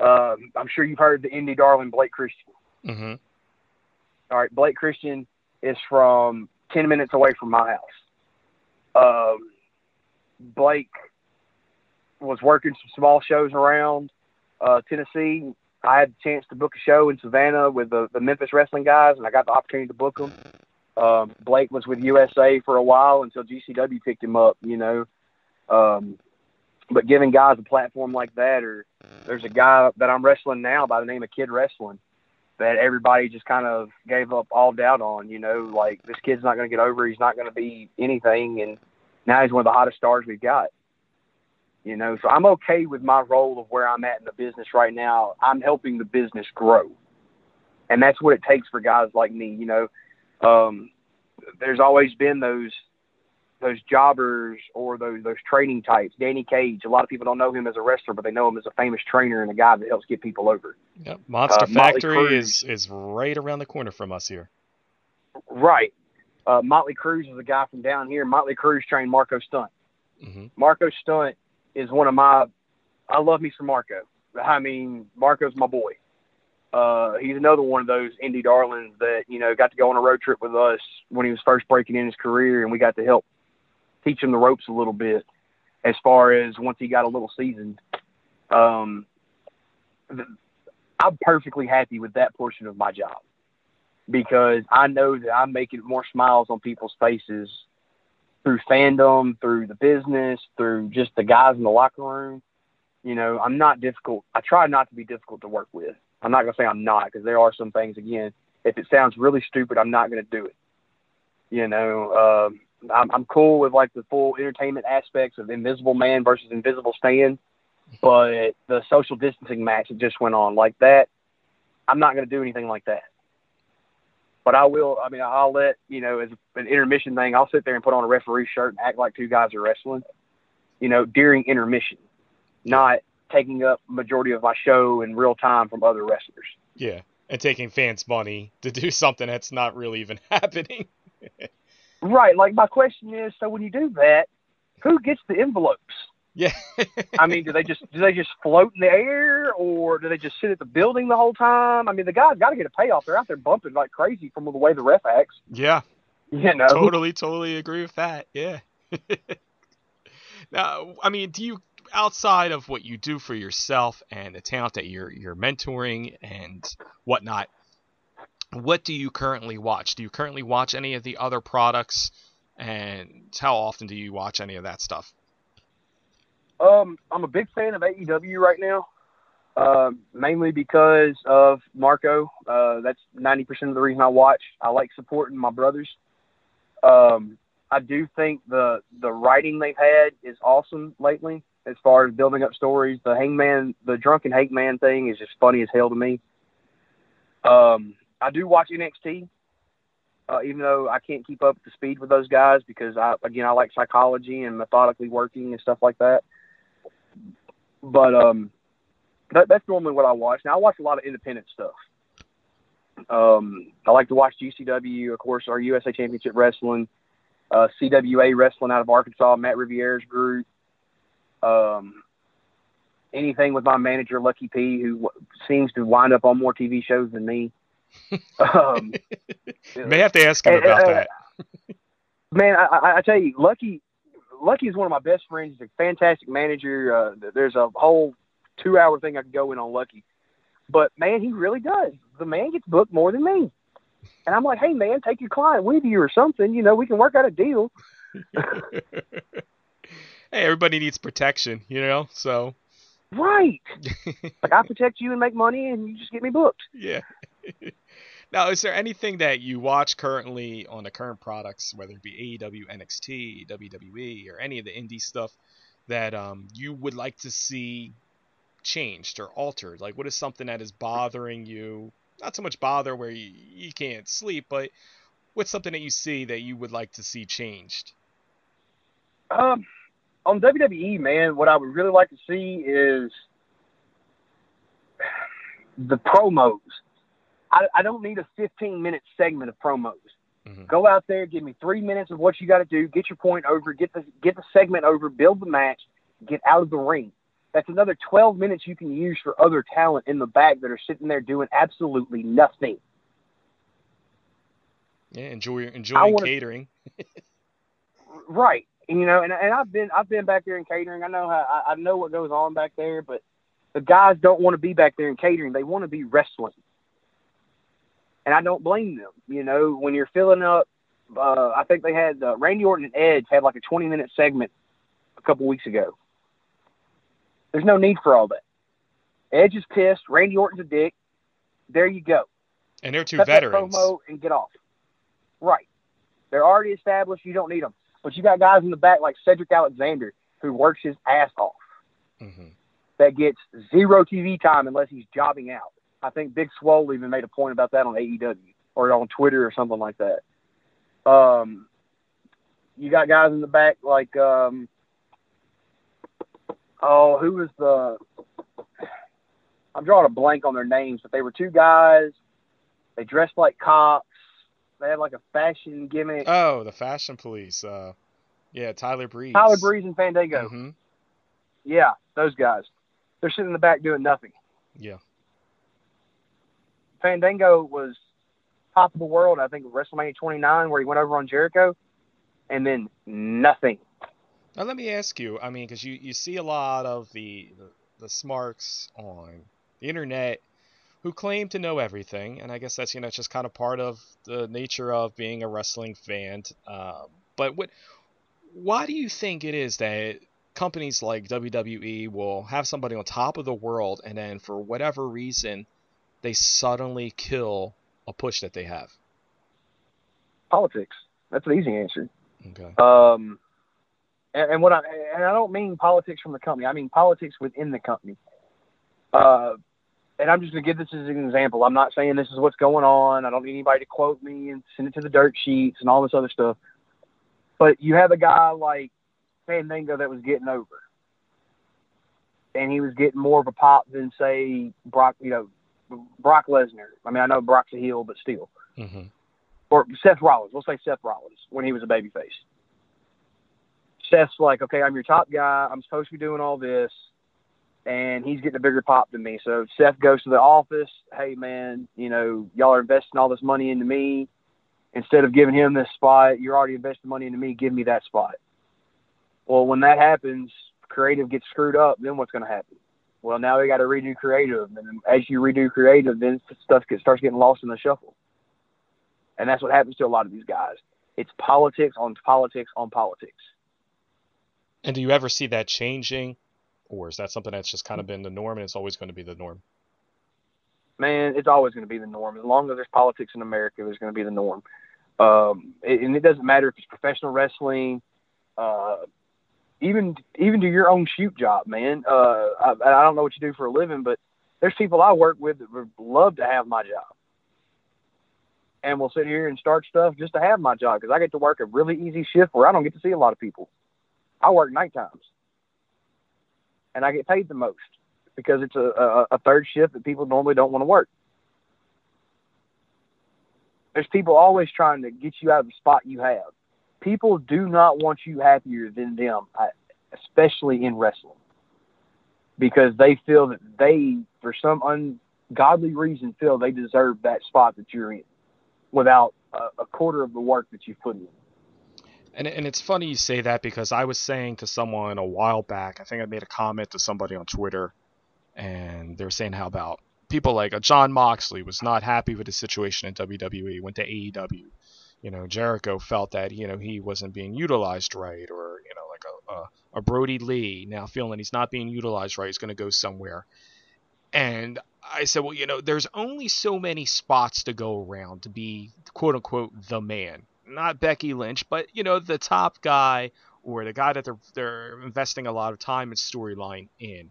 S2: um, I'm sure you've heard the indie darling Blake Christian. Mm-hmm. All right, Blake Christian is from 10 minutes away from my house. Um, Blake was working some small shows around uh, Tennessee. I had the chance to book a show in Savannah with the, the Memphis wrestling guys, and I got the opportunity to book them. Um, Blake was with USA for a while until GCW picked him up, you know. Um, but giving guys a platform like that, or there's a guy that I'm wrestling now by the name of Kid Wrestling that everybody just kind of gave up all doubt on. You know, like this kid's not going to get over. He's not going to be anything, and now he's one of the hottest stars we've got. You know, so I'm okay with my role of where I'm at in the business right now. I'm helping the business grow, and that's what it takes for guys like me. You know, um, there's always been those those jobbers or those those training types. Danny Cage. A lot of people don't know him as a wrestler, but they know him as a famous trainer and a guy that helps get people over.
S1: Yep. Monster uh, Factory is is right around the corner from us here.
S2: Right. Uh, Motley Cruz is a guy from down here. Motley Cruz trained Marko Stunt. Mm-hmm. Marko Stunt is one of my. I love me some Marko. I mean, Marko's my boy. Uh, he's another one of those indie darlings that you know got to go on a road trip with us when he was first breaking in his career, and we got to help teach him the ropes a little bit as far as once he got a little seasoned. Um, I'm perfectly happy with that portion of my job because I know that I'm making more smiles on people's faces through fandom, through the business, through just the guys in the locker room. You know, I'm not difficult. I try not to be difficult to work with. I'm not going to say I'm not because there are some things, again, if it sounds really stupid, I'm not going to do it. You know, um, I'm, I'm cool with like the full entertainment aspects of Invisible Man versus Invisible Stan, but the social distancing match that just went on like that, I'm not going to do anything like that. But I will. I mean, I'll let you know as an intermission thing. I'll sit there and put on a referee shirt and act like two guys are wrestling. You know, during intermission, not taking up majority of my show in real time from other wrestlers.
S1: Yeah, and taking fans' money to do <laughs> something that's not really even <laughs> happening.
S2: Right. Like my question is, so when you do that, who gets the envelopes?
S1: Yeah. <laughs>
S2: I mean, do they just do they just float in the air, or do they just sit at the building the whole time? I mean, the guy's got to get a payoff. They're out there bumping like crazy from the way the ref acts.
S1: Yeah.
S2: You know.
S1: Totally, totally agree with that. Yeah. <laughs> now, I mean, do you outside of what you do for yourself and the talent that you're you're mentoring and whatnot? what do you currently watch? Do you currently watch any of the other products? And how often do you watch any of that stuff?
S2: Um, I'm a big fan of AEW right now, uh, mainly because of Marko. Uh, that's 90% of the reason I watch. I like supporting my brothers. Um, I do think the the writing they've had is awesome lately as far as building up stories. The Hangman, the drunken Hangman thing is just funny as hell to me. Um, I do watch NXT, uh, even though I can't keep up the speed with those guys because I again I like psychology and methodically working and stuff like that. But um, that, that's normally what I watch. Now I watch a lot of independent stuff. Um, I like to watch GCW, of course, our USA Championship Wrestling, uh, CWA Wrestling out of Arkansas, Matt Riviera's group. Um, anything with my manager Lucky P, who w- seems to wind up on more TV shows than me. <laughs>
S1: Um, May have to ask him about uh, that.
S2: man, I, I, tell you, Lucky, Lucky is one of my best friends. He's a fantastic manager. Uh, there's a whole two-hour thing I could go in on Lucky, but man, he really does. The man gets booked more than me, and I'm like, hey man, take your client with you or something. You know, we can work out a deal. <laughs> <laughs>
S1: hey, everybody needs protection, you know, so.
S2: Right. <laughs> like I protect you and make money, and you just get me booked.
S1: Yeah. Now, is there anything that you watch currently on the current products, whether it be AEW, NXT, WWE, or any of the indie stuff, that um, you would like to see changed or altered? Like, what is something that is bothering you? Not so much bother where you, you can't sleep, but what's something that you see that you would like to see changed?
S2: Um, on WWE, man, what I would really like to see is the promos. I, I don't need a 15 minute segment of promos. Mm-hmm. Go out there, give me three minutes of what you got to do, get your point over, get the get the segment over, build the match, get out of the ring. That's another 12 minutes you can use for other talent in the back that are sitting there doing absolutely nothing.
S1: Yeah, enjoy enjoying wanna, catering. <laughs>
S2: right, you know, and and I've been I've been back there in catering. I know how I, I know what goes on back there, but the guys don't want to be back there in catering. They want to be wrestling and I don't blame them. You know, when you're filling up, uh, I think they had uh, Randy Orton and Edge had like a 20 minute segment a couple weeks ago, There's no need for all that. Edge is pissed. Randy Orton's a dick. There you go.
S1: And they're two
S2: Cut
S1: veterans.
S2: That promo and get off. Right. They're already established. You don't need them. But you got guys in the back like Cedric Alexander who works his ass off
S1: hmm
S2: that gets zero TV time unless he's jobbing out. I think Big Swole even made a point about that on AEW or on Twitter or something like that. Um, you got guys in the back like, um, oh, who was the? I'm drawing a blank on their names, but they were two guys. They dressed like cops. They had like a fashion gimmick.
S1: Oh, the Fashion Police. Uh, yeah, Tyler Breeze.
S2: Tyler Breeze and Fandango.
S1: hmm
S2: Yeah, those guys. They're sitting in the back doing nothing.
S1: Yeah.
S2: Fandango was top of the world, I think, WrestleMania 29, where he went over on Jericho, and then nothing.
S1: Now let me ask you. I mean, because you, you see a lot of the, the the smarks on the internet who claim to know everything, and I guess that's you know just kind of part of the nature of being a wrestling fan. Um, but what, why do you think it is that companies like WWE will have somebody on top of the world, and then for whatever reason, they suddenly kill a push that they have?
S2: Politics. That's an easy answer.
S1: Okay.
S2: Um, and, and what I and I don't mean politics from the company. I mean politics within the company. Uh, and I'm just going to give this as an example. I'm not saying this is what's going on. I don't need anybody to quote me and send it to the dirt sheets and all this other stuff. But you have a guy like Fandango that was getting over, and he was getting more of a pop than say Brock. You know, Brock Lesnar. I mean, I know Brock's a heel, but still
S1: hmm
S2: or Seth Rollins. We'll say Seth Rollins when he was a babyface. Seth's like, okay, I'm your top guy. I'm supposed to be doing all this, and he's getting a bigger pop than me. So Seth goes to the office. Hey, man, you know, y'all are investing all this money into me. Instead of giving him this spot, you're already investing money into me. Give me that spot. Well, when that happens, creative gets screwed up. Then what's going to happen? Well, now we got to redo creative, and as you redo creative, then stuff gets, starts getting lost in the shuffle. And that's what happens to a lot of these guys. It's politics on politics on politics.
S1: And do you ever see that changing, or is that something that's just kind of been the norm and it's always going to be the norm?
S2: Man, it's always going to be the norm. As long as there's politics in America, there's going to be the norm. Um, and it doesn't matter if it's professional wrestling, uh, even even to your own shoot job, man. Uh, I, I don't know what you do for a living, but there's people I work with that would love to have my job, and we'll sit here and start stuff just to have my job because I get to work a really easy shift where I don't get to see a lot of people. I work night times, and I get paid the most because it's a, a, a third shift that people normally don't want to work. There's people always trying to get you out of the spot you have. People do not want you happier than them, especially in wrestling, because they feel that they, for some ungodly reason, feel they deserve that spot that you're in without a, a quarter of the work that you've put in.
S1: And and it's funny you say that because I was saying to someone a while back, I think I made a comment to somebody on Twitter, and they were saying how about people like a Jon Moxley was not happy with the situation in WWE, went to AEW. You know, Jericho felt that you know he wasn't being utilized right, or you know, like a a, a Brodie Lee now feeling he's not being utilized right, he's going to go somewhere. And I said, well, you know, there's only so many spots to go around to be quote unquote the man not Becky Lynch, but you know the top guy or the guy that they're they're investing a lot of time and storyline in.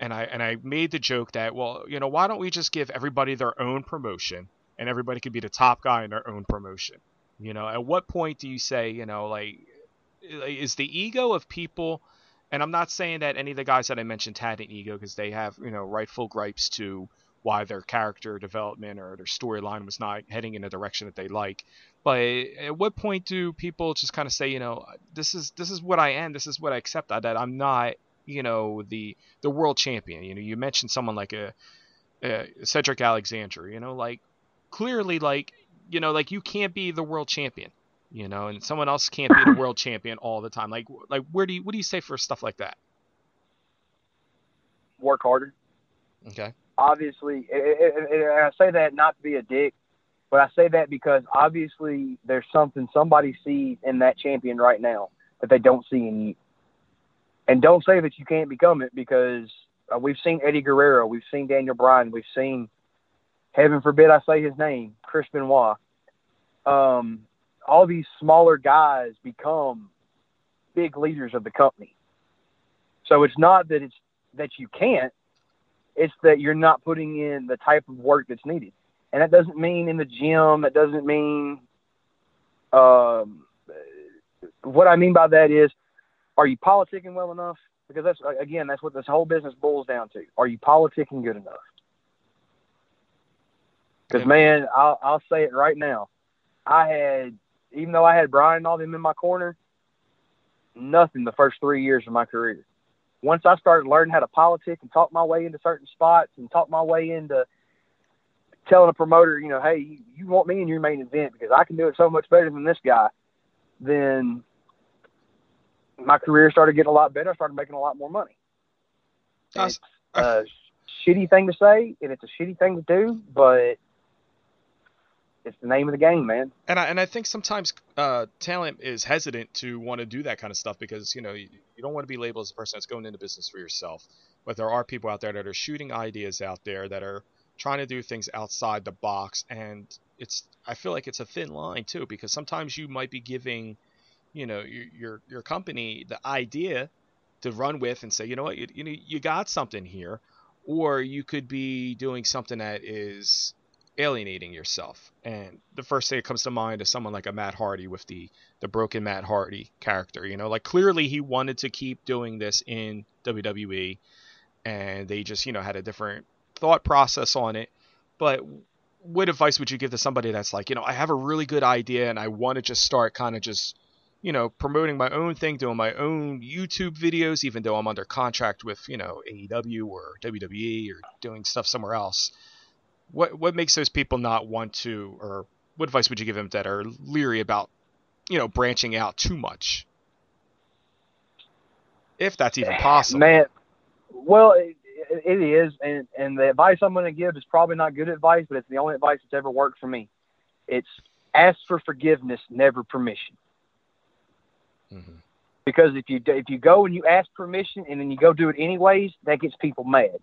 S1: And I and I made the joke that well, you know, why don't we just give everybody their own promotion and everybody could be the top guy in their own promotion? You know, at what point do you say, you know, like is the ego of people and I'm not saying that any of the guys that I mentioned had an ego because they have, you know, rightful gripes to why their character development or their storyline was not heading in a direction that they like. But at what point do people just kind of say, you know, this is this is what I am, this is what I accept uh, that I'm not, you know, the the world champion. You know, you mentioned someone like a, a Cedric Alexander, you know, like clearly like, you know, like you can't be the world champion, you know, and someone else can't be the <laughs> world champion all the time. Like like where do you what do you say for stuff like that?
S2: Work harder.
S1: Okay
S2: obviously, and I say that not to be a dick, but I say that because obviously there's something somebody sees in that champion right now that they don't see in you. And don't say that you can't become it because uh, we've seen Eddie Guerrero, we've seen Daniel Bryan, we've seen, heaven forbid I say his name, Chris Benoit. Um, all these smaller guys become big leaders of the company. So it's not that it's that you can't, it's that you're not putting in the type of work that's needed. And that doesn't mean in the gym, that doesn't mean um, what I mean by that is are you politicking well enough? Because that's again, that's what this whole business boils down to. Are you politicking good enough? Because man, I'll I'll say it right now. I had even though I had Brian and all them in my corner, nothing the first three years of my career. Once I started learning how to politic and talk my way into certain spots and talk my way into telling a promoter, you know, hey, you, you want me in your main event because I can do it so much better than this guy, then my career started getting a lot better. I started making a lot more money. It's a shitty thing to say, and it's a shitty thing to do, but it's the name of the game, man.
S1: And I and I think sometimes uh, talent is hesitant to want to do that kind of stuff because you know you, you don't want to be labeled as a person that's going into business for yourself. But there are people out there that are shooting ideas out there that are trying to do things outside the box, and it's I feel like it's a thin line too because sometimes you might be giving, you know, your your, your company the idea to run with and say, you know what, you, you you got something here, or you could be doing something that is alienating yourself. And the first thing that comes to mind is someone like a Matt Hardy with the the broken Matt Hardy character. You know, like clearly he wanted to keep doing this in WWE, and they just you know had a different thought process on it. But what advice would you give to somebody that's like, you know, I have a really good idea and I want to just start kind of just you know, promoting my own thing, doing my own YouTube videos, even though I'm under contract with, you know, AEW or WWE or doing stuff somewhere else what what makes those people not want to, or what advice would you give them that are leery about, you know, branching out too much, if that's even possible?
S2: Man, well, it, it is, and and the advice I'm going to give is probably not good advice, but it's the only advice that's ever worked for me. It's ask for forgiveness, never permission. Mm-hmm. Because if you if you go and you ask permission and then you go do it anyways, that gets people mad.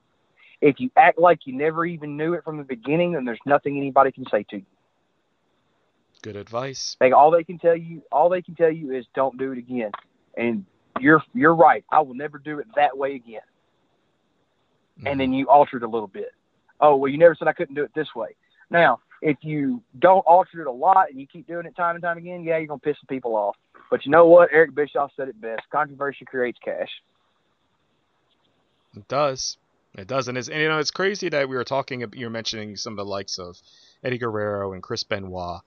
S2: If you act like you never even knew it from the beginning, then there's nothing anybody can say to you.
S1: Good advice.
S2: Like all they can tell you, all they can tell you is don't do it again. And you're you're right. I will never do it that way again. Mm-hmm. And then you alter it a little bit. Oh well, you never said I couldn't do it this way. Now, if you don't alter it a lot and you keep doing it time and time again, yeah, you're gonna piss some people off. But you know what? Eric Bischoff said it best: controversy creates cash.
S1: It does. It does, and it's and, you know it's crazy that we were talking. You're mentioning some of the likes of Eddie Guerrero and Chris Benoit,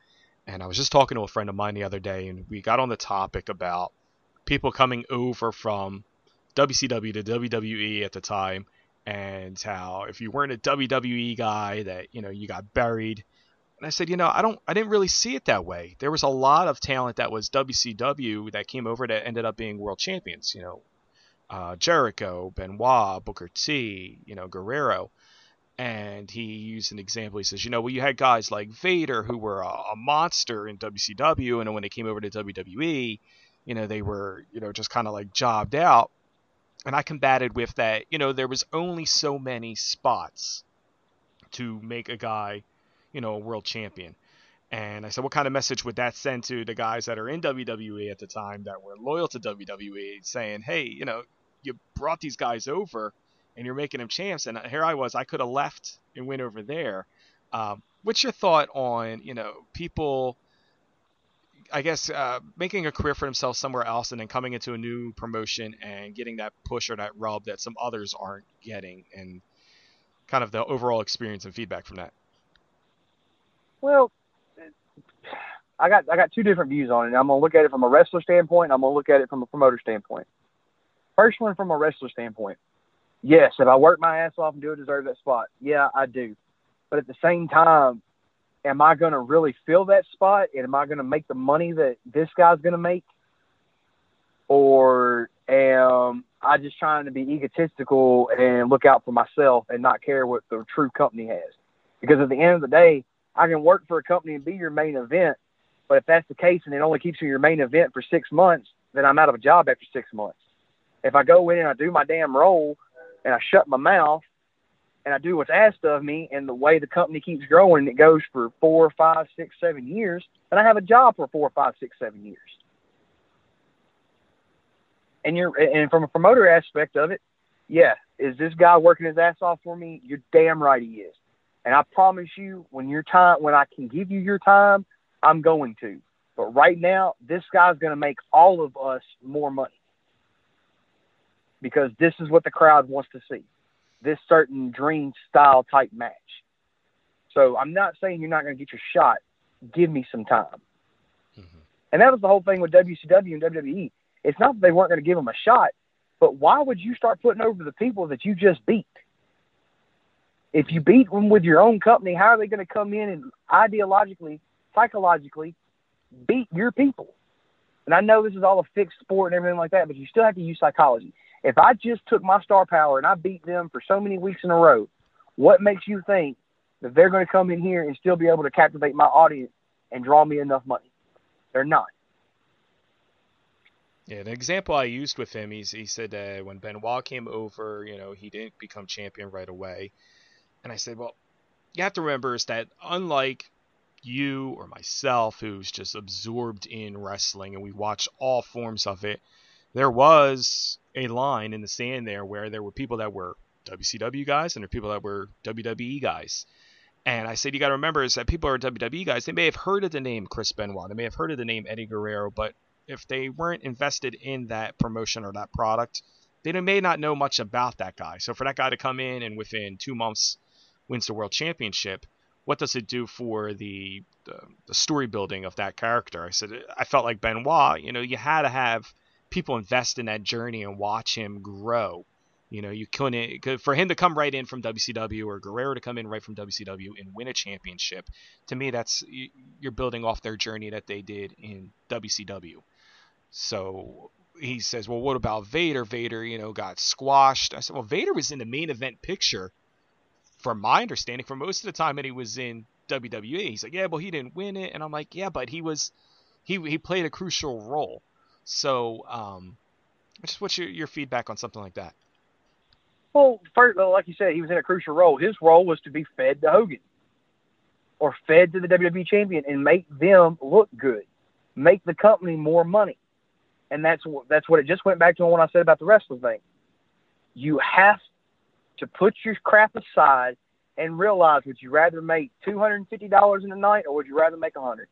S1: and I was just talking to a friend of mine the other day, and we got on the topic about people coming over from WCW to WWE at the time, and how if you weren't a WWE guy, that you know you got buried. And I said, you know, I don't, I didn't really see it that way. There was a lot of talent that was WCW that came over that ended up being world champions. You know, uh, Jericho, Benoit, Booker T, you know, Guerrero. And he used an example. He says, you know, well, you had guys like Vader who were a, a monster in WCW, and when they came over to WWE, you know, they were, you know, just kind of like jobbed out. And I combated with that, you know, there was only so many spots to make a guy, you know, a world champion. And I said, what kind of message would that send to the guys that are in WWE at the time that were loyal to WWE, saying, hey, you know, you brought these guys over and you're making them champs. And here I was, I could have left and went over there. Um, what's your thought on, you know, people, I guess, uh, making a career for themselves somewhere else and then coming into a new promotion and getting that push or that rub that some others aren't getting and kind of the overall experience and feedback from that?
S2: Well, I got I got two different views on it. I'm gonna look at it from a wrestler standpoint. I'm gonna look at it from a promoter standpoint. First one from a wrestler standpoint. Yes, if I work my ass off and do it deserve that spot, yeah, I do. But at the same time, am I to really fill that spot? And am I to make the money that this guy's to make? Or am I just trying to be egotistical and look out for myself and not care what the true company has? Because at the end of the day, I can work for a company and be your main event. But if that's the case and it only keeps you your main event for six months, then I'm out of a job after six months. If I go in and I do my damn role and I shut my mouth and I do what's asked of me and the way the company keeps growing it goes for four, five, six, seven years, then I have a job for four, five, six, seven years. And you're and from a promoter aspect of it, yeah, is this guy working his ass off for me? You're damn right he is. And I promise you, when your time, when I can give you your time, I'm going to. But right now, this guy's going to make all of us more money because this is what the crowd wants to see. This certain dream style type match. So I'm not saying you're not going to get your shot. Give me some time. Mm-hmm. And that was the whole thing with WCW and WWE. It's not that they weren't going to give him a shot, but why would you start putting over the people that you just beat? If you beat them with your own company, how are they going to come in and ideologically, psychologically beat your people? And I know this is all a fixed sport and everything like that, but you still have to use psychology. If I just took my star power and I beat them for so many weeks in a row, what makes you think that they're going to come in here and still be able to captivate my audience and draw me enough money? They're not.
S1: Yeah, the example I used with him, he's, he said uh, when Benoit came over, you know, he didn't become champion right away. And I said, well, you have to remember is that unlike you or myself, who's just absorbed in wrestling and we watch all forms of it, there was a line in the sand there where there were people that were WCW guys and there were people that were WWE guys. And I said, you got to remember is that people are WWE guys. They may have heard of the name Chris Benoit. They may have heard of the name Eddie Guerrero, but if they weren't invested in that promotion or that product, they may not know much about that guy. So for that guy to come in and within two months wins the world championship, what does it do for the, the, the story building of that character? I said I felt like Benoit. You know, you had to have people invest in that journey and watch him grow. You know, you couldn't for him to come right in from WCW or Guerrero to come in right from WCW and win a championship. To me, that's you're building off their journey that they did in WCW. So he says, well, what about Vader? Vader, you know, got squashed. I said, well, Vader was in the main event picture, from my understanding, for most of the time that he was in WWE. He's like, yeah, well, he didn't win it, and I'm like, yeah, but he was, he he played a crucial role. So, um, just what's your your feedback on something like that?
S2: Well, first, like you said, he was in a crucial role. His role was to be fed to Hogan, or fed to the WWE champion, and make them look good, make the company more money and that's what that's what it just went back to when I said about the wrestling thing. You have to put your crap aside and realize would you rather make two hundred and fifty dollars in a night or would you rather make a 100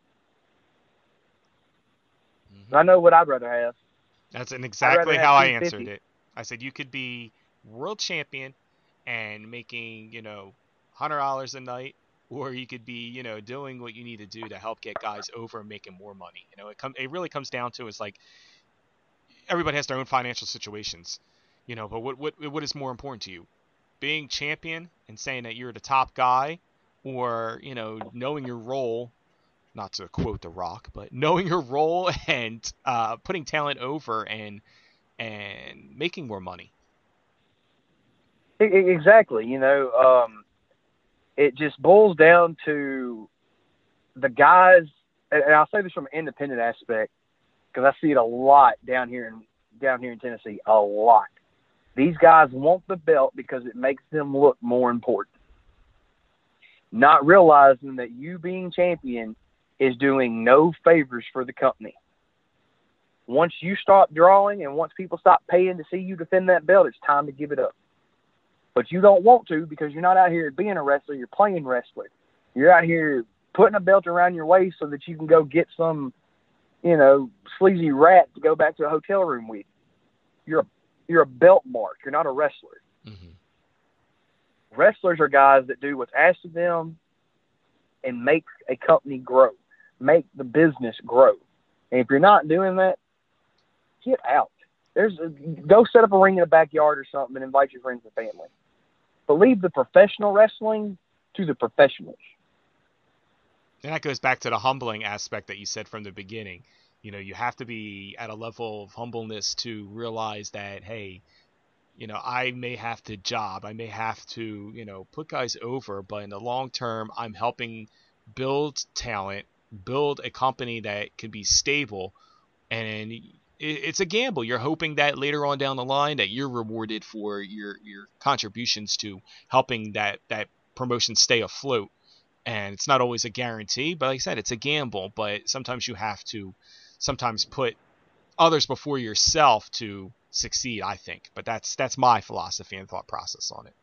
S2: mm-hmm. I know what I'd rather have.
S1: That's an exactly how I answered it. I said you could be world champion and making you know hundred dollars a night, or you could be you know doing what you need to do to help get guys over and making more money. You know, it come it really comes down to is like everybody has their own financial situations, you know. But what what what is more important to you, being champion and saying that you're the top guy, or you know knowing your role, not to quote The Rock, but knowing your role <laughs> and uh, putting talent over and and making more money.
S2: Exactly. You know, um, it just boils down to the guys, and I'll say this from an independent aspect because I see it a lot down here in down here in Tennessee. A lot. These guys want the belt because it makes them look more important. Not realizing that you being champion is doing no favors for the company. Once you stop drawing and once people stop paying to see you defend that belt, it's time to give it up. But you don't want to because you're not out here being a wrestler, you're playing wrestler. You're out here putting a belt around your waist so that you can go get some you know, sleazy rat to go back to a hotel room with. You're a, you're a belt mark. You're not a wrestler. Mm-hmm. Wrestlers are guys that do what's asked of them and make a company grow, make the business grow. And if you're not doing that, get out. There's a, go set up a ring in the backyard or something and invite your friends and family. But leave the professional wrestling to the professionals.
S1: And that goes back to the humbling aspect that you said from the beginning. You know, you have to be at a level of humbleness to realize that, hey, you know, I may have to job, I may have to, you know, put guys over, but in the long term, I'm helping build talent, build a company that can be stable, and it's a gamble. You're hoping that later on down the line that you're rewarded for your your contributions to helping that that promotion stay afloat. And it's not always a guarantee, but like I said, it's a gamble. But sometimes you have to sometimes put others before yourself to succeed. I think, but that's that's my philosophy and thought process on it.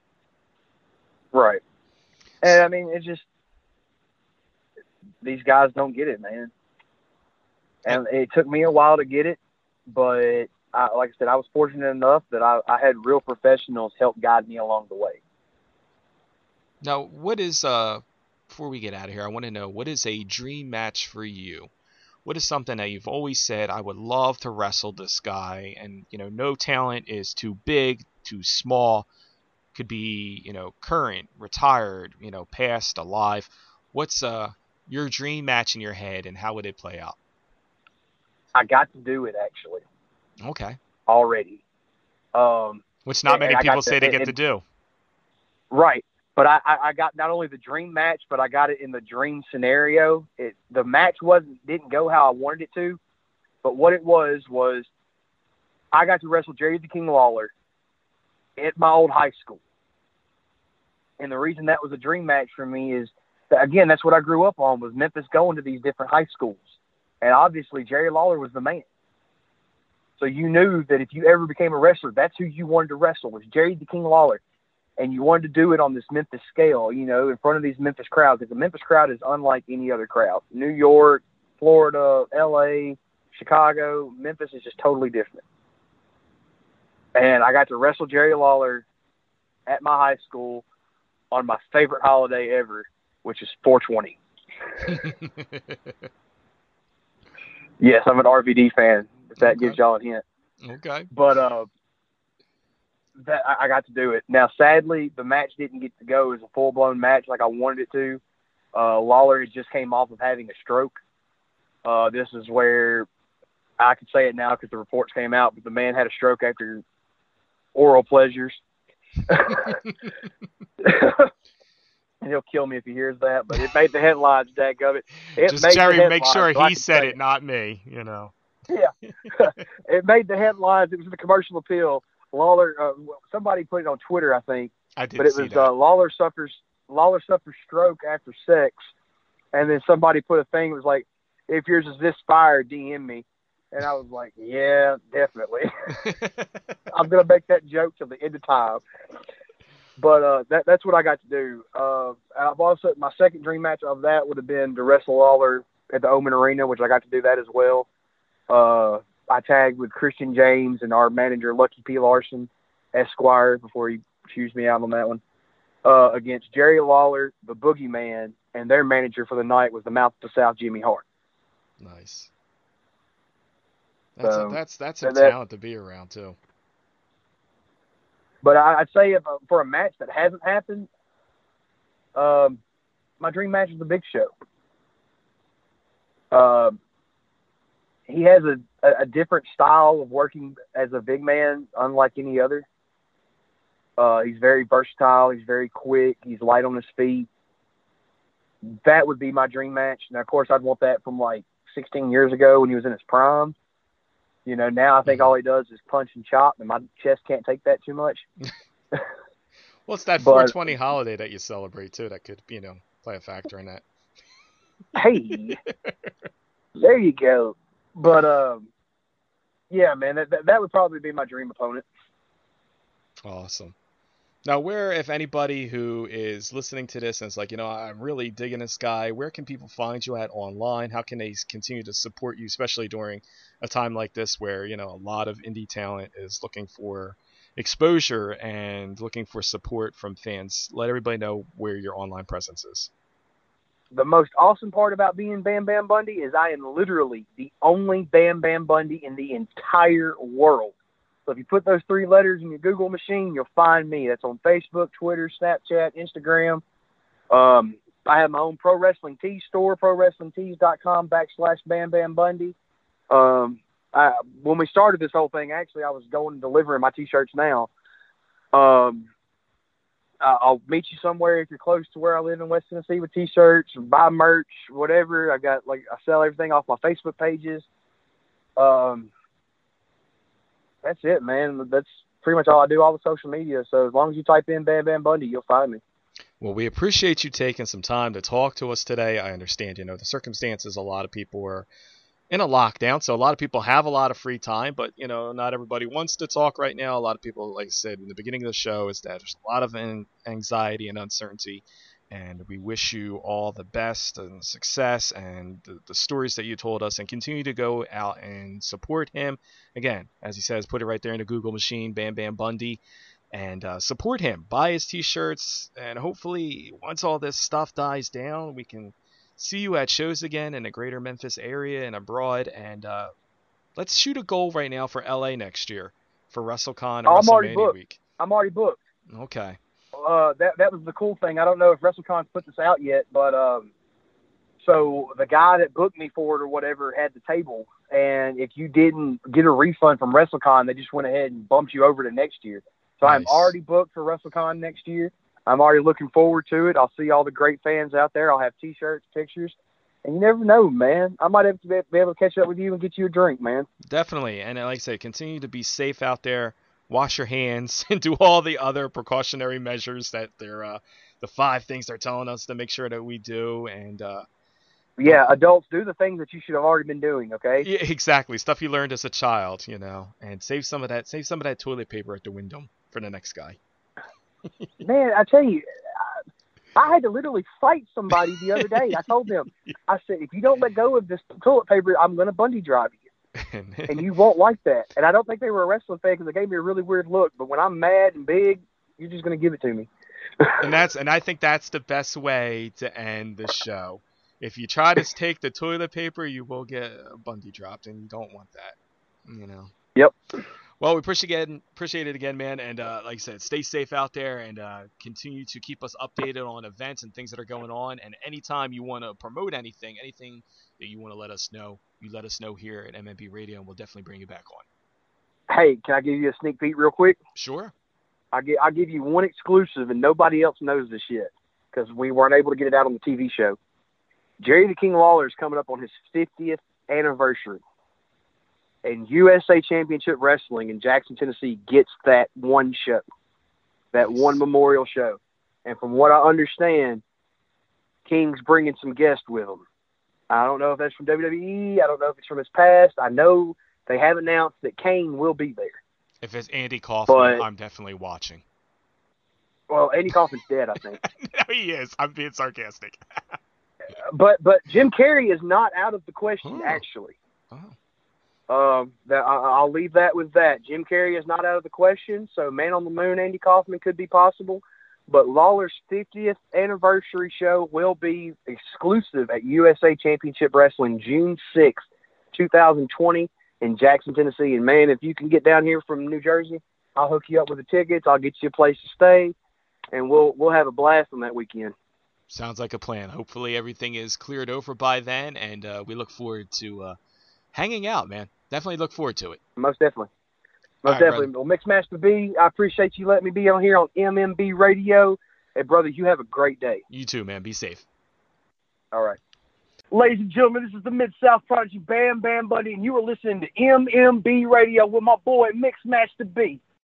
S2: Right. And I mean, it's just these guys don't get it, man. And it took me a while to get it, but I, like I said, I was fortunate enough that I, I had real professionals help guide me along the way.
S1: Now, what is uh before we get out of here, I want to know what is a dream match for you? What is something that you've always said I would love to wrestle this guy and you know no talent is too big, too small, could be, you know, current, retired, you know, past, alive. What's uh your dream match in your head and how would it play out?
S2: I got to do it actually.
S1: Okay.
S2: Already. Um,
S1: Which not many people say they get to do.
S2: Right. But I, I got not only the dream match, but I got it in the dream scenario. It the match wasn't didn't go how I wanted it to, but what it was was I got to wrestle Jerry the King Lawler at my old high school. And the reason that was a dream match for me is that, again, that's what I grew up on was Memphis going to these different high schools. And obviously Jerry Lawler was the man. So you knew that if you ever became a wrestler, that's who you wanted to wrestle was Jerry the King Lawler. And you wanted to do it on this Memphis scale, you know, in front of these Memphis crowds. Because the Memphis crowd is unlike any other crowd. New York, Florida, LA, Chicago, Memphis is just totally different. And I got to wrestle Jerry Lawler at my high school on my favorite holiday ever, which is 420. <laughs> yes, I'm an RVD fan. If that okay. gives y'all a hint.
S1: Okay.
S2: But uh, that I, got to do it. Now, sadly, the match didn't get to go as a full blown match like I wanted it to. Uh, Lawler just came off of having a stroke. Uh, this is where I can say it now because the reports came out, but the man had a stroke after oral pleasures. and <laughs> <laughs> he'll kill me if he hears that, but it made the headlines, Dag of it. it
S1: Just Jerry, make sure he said it, not me, you know
S2: yeah, <laughs> it made the headlines. It was the commercial appeal. Lawler, uh, somebody put it on Twitter, I think.
S1: I did
S2: but it was uh, Lawler suffers Lawler suffers stroke after sex, and then somebody put a thing. It was like, if yours is this fire, DM me. And I was like, yeah, definitely. <laughs> I'm gonna make that joke till the end of time. But uh, that that's what I got to do. Uh, I've also my second dream match of that would have been to wrestle Lawler at the Oman Arena, which I got to do that as well. Uh, I tagged with Christian James and our manager Lucky P Larson, Esquire, before he chews me out on that one. Uh, against Jerry Lawler, the Boogeyman, and their manager for the night was the Mouth of the South, Jimmy Hart.
S1: Nice. That's so, a, that's that's some that, talent to be around too.
S2: But I, would say if, uh, for a match that hasn't happened, um, my dream match is the Big Show. Um, he has a, a, different style of working as a big man, unlike any other. Uh, he's very versatile. He's very quick. He's light on his feet. That would be my dream match. Now, of course, I'd want that from like 16 years ago when he was in his prime. You know, now I think mm-hmm. all he does is punch and chop, and my chest can't take that too much. <laughs> <laughs>
S1: well, it's that 420 holiday that you celebrate too. That could, you know, play a factor in that.
S2: hey, <laughs> there you go. But um, yeah, man, that, that, that would probably be my dream opponent.
S1: Awesome. Now, where, if anybody who is listening to this and is like, you know, I'm really digging this guy, where can people find you at online? How can they continue to support you, especially during a time like this where, you know, a lot of indie talent is looking for exposure and looking for support from fans? Let everybody know where your online presence is
S2: the most awesome part about being Bam Bam Bundy is I am literally the only Bam Bam Bundy in the entire world. So if you put those three letters in your Google machine, you'll find me. That's on Facebook, Twitter, Snapchat, Instagram. Um, I have my own pro wrestling tee store, prowrestlingtees.com backslash Bam Bam Bundy. Um, I, when we started this whole thing, actually, I was going and delivering my t-shirts now. Um, uh, I'll meet you somewhere if you're close to where I live in West Tennessee with T-shirts, buy merch, whatever. I got like I sell everything off my Facebook pages. Um, that's it, man. That's pretty much all I do, all the social media. So as long as you type in Bam Bam Bundy, you'll find me.
S1: Well, we appreciate you taking some time to talk to us today. I understand, you know, the circumstances. A lot of people are in a lockdown, so a lot of people have a lot of free time, but you know, not everybody wants to talk right now. A lot of people, like I said in the beginning of the show, is that there's a lot of anxiety and uncertainty. And we wish you all the best and success and the, the stories that you told us, and continue to go out and support him. Again, as he says, put it right there in the Google machine, Bam Bam Bundy and uh, support him. Buy his t-shirts, and hopefully, once all this stuff dies down, we can see you at shows again in the greater Memphis area and abroad. And uh, let's shoot a goal right now for LA next year for WrestleCon oh, I'm already
S2: booked.
S1: Week.
S2: I'm already booked.
S1: Okay.
S2: Uh, that that was the cool thing. I don't know if WrestleCon's put this out yet, but um, so the guy that booked me for it or whatever had the table, and if you didn't get a refund from WrestleCon, they just went ahead and bumped you over to next year. So nice. I'm already booked for WrestleCon next year. I'm already looking forward to it. I'll see all the great fans out there. I'll have T-shirts, pictures, and you never know, man. I might have to be able to catch up with you and get you a drink, man.
S1: Definitely, and like I said, continue to be safe out there. Wash your hands <laughs> and do all the other precautionary measures that they're uh, the five things they're telling us to make sure that we do. And uh,
S2: yeah, adults do the things that you should have already been doing. Okay.
S1: Yeah, <laughs> exactly. Stuff you learned as a child, you know, and save some of that. Save some of that toilet paper at the window for the next guy.
S2: Man, I tell you, I I had to literally fight somebody the other day. I told them, I said, if you don't let go of this toilet paper, I'm going to Bundy drive you. <laughs> and you won't like that. And I don't think they were a wrestling fan because they gave me a really weird look. But when I'm mad and big, you're just going to give it to me. <laughs>
S1: and that's and I think that's the best way to end the show. If you try to take the toilet paper, you will get a Bundy dropped, and you don't want that. You know.
S2: Yep.
S1: Well, we appreciate again, appreciate it again, man. And uh, like I said, stay safe out there and uh, continue to keep us updated on events and things that are going on. And anytime you want to promote anything, anything that you want to let us know, you let us know here at MMB Radio, and we'll definitely bring you back on.
S2: Hey, can I give you a sneak peek real quick?
S1: Sure.
S2: I get I give you one exclusive, and nobody else knows this yet because we weren't able to get it out on the TV show. Jerry the King Lawler is coming up on his 50th anniversary and USA Championship Wrestling in Jackson, Tennessee gets that one show, that one memorial show. And from what I understand, King's bringing some guests with him. I don't know if that's from WWE. I don't know if it's from his past. I know they have announced that Kane will be there.
S1: If it's Andy Kaufman, but, I'm definitely watching.
S2: Well, Andy Kaufman's dead, I think. <laughs>
S1: no, he is. I'm being sarcastic. <laughs>
S2: but but Jim Carrey is not out of the question, oh. actually. Oh. Um, that I, will leave that with that. Jim Carrey is not out of the question, so Man on the Moon, Andy Kaufman could be possible. But Lawler's 50th anniversary show will be exclusive at USA Championship Wrestling June 6th, 2020 in Jackson, Tennessee. And man, if you can get down here from New Jersey, I'll hook you up with the tickets. I'll get you a place to stay, and we'll we'll have a blast on that weekend.
S1: Sounds like a plan. Hopefully everything is cleared over by then, and uh, we look forward to uh, hanging out, man definitely look forward to it.
S2: Most definitely. Most right, definitely. Brother. Well, Mixmaster B, I appreciate you letting me be on here on MMB Radio. Hey, brother, you have a great day.
S1: You too, man. Be safe.
S2: All right. Ladies and gentlemen, this is the Mid South Prodigy Bam Bam Bundy, and you are listening to MMB Radio with my boy Mixmaster B.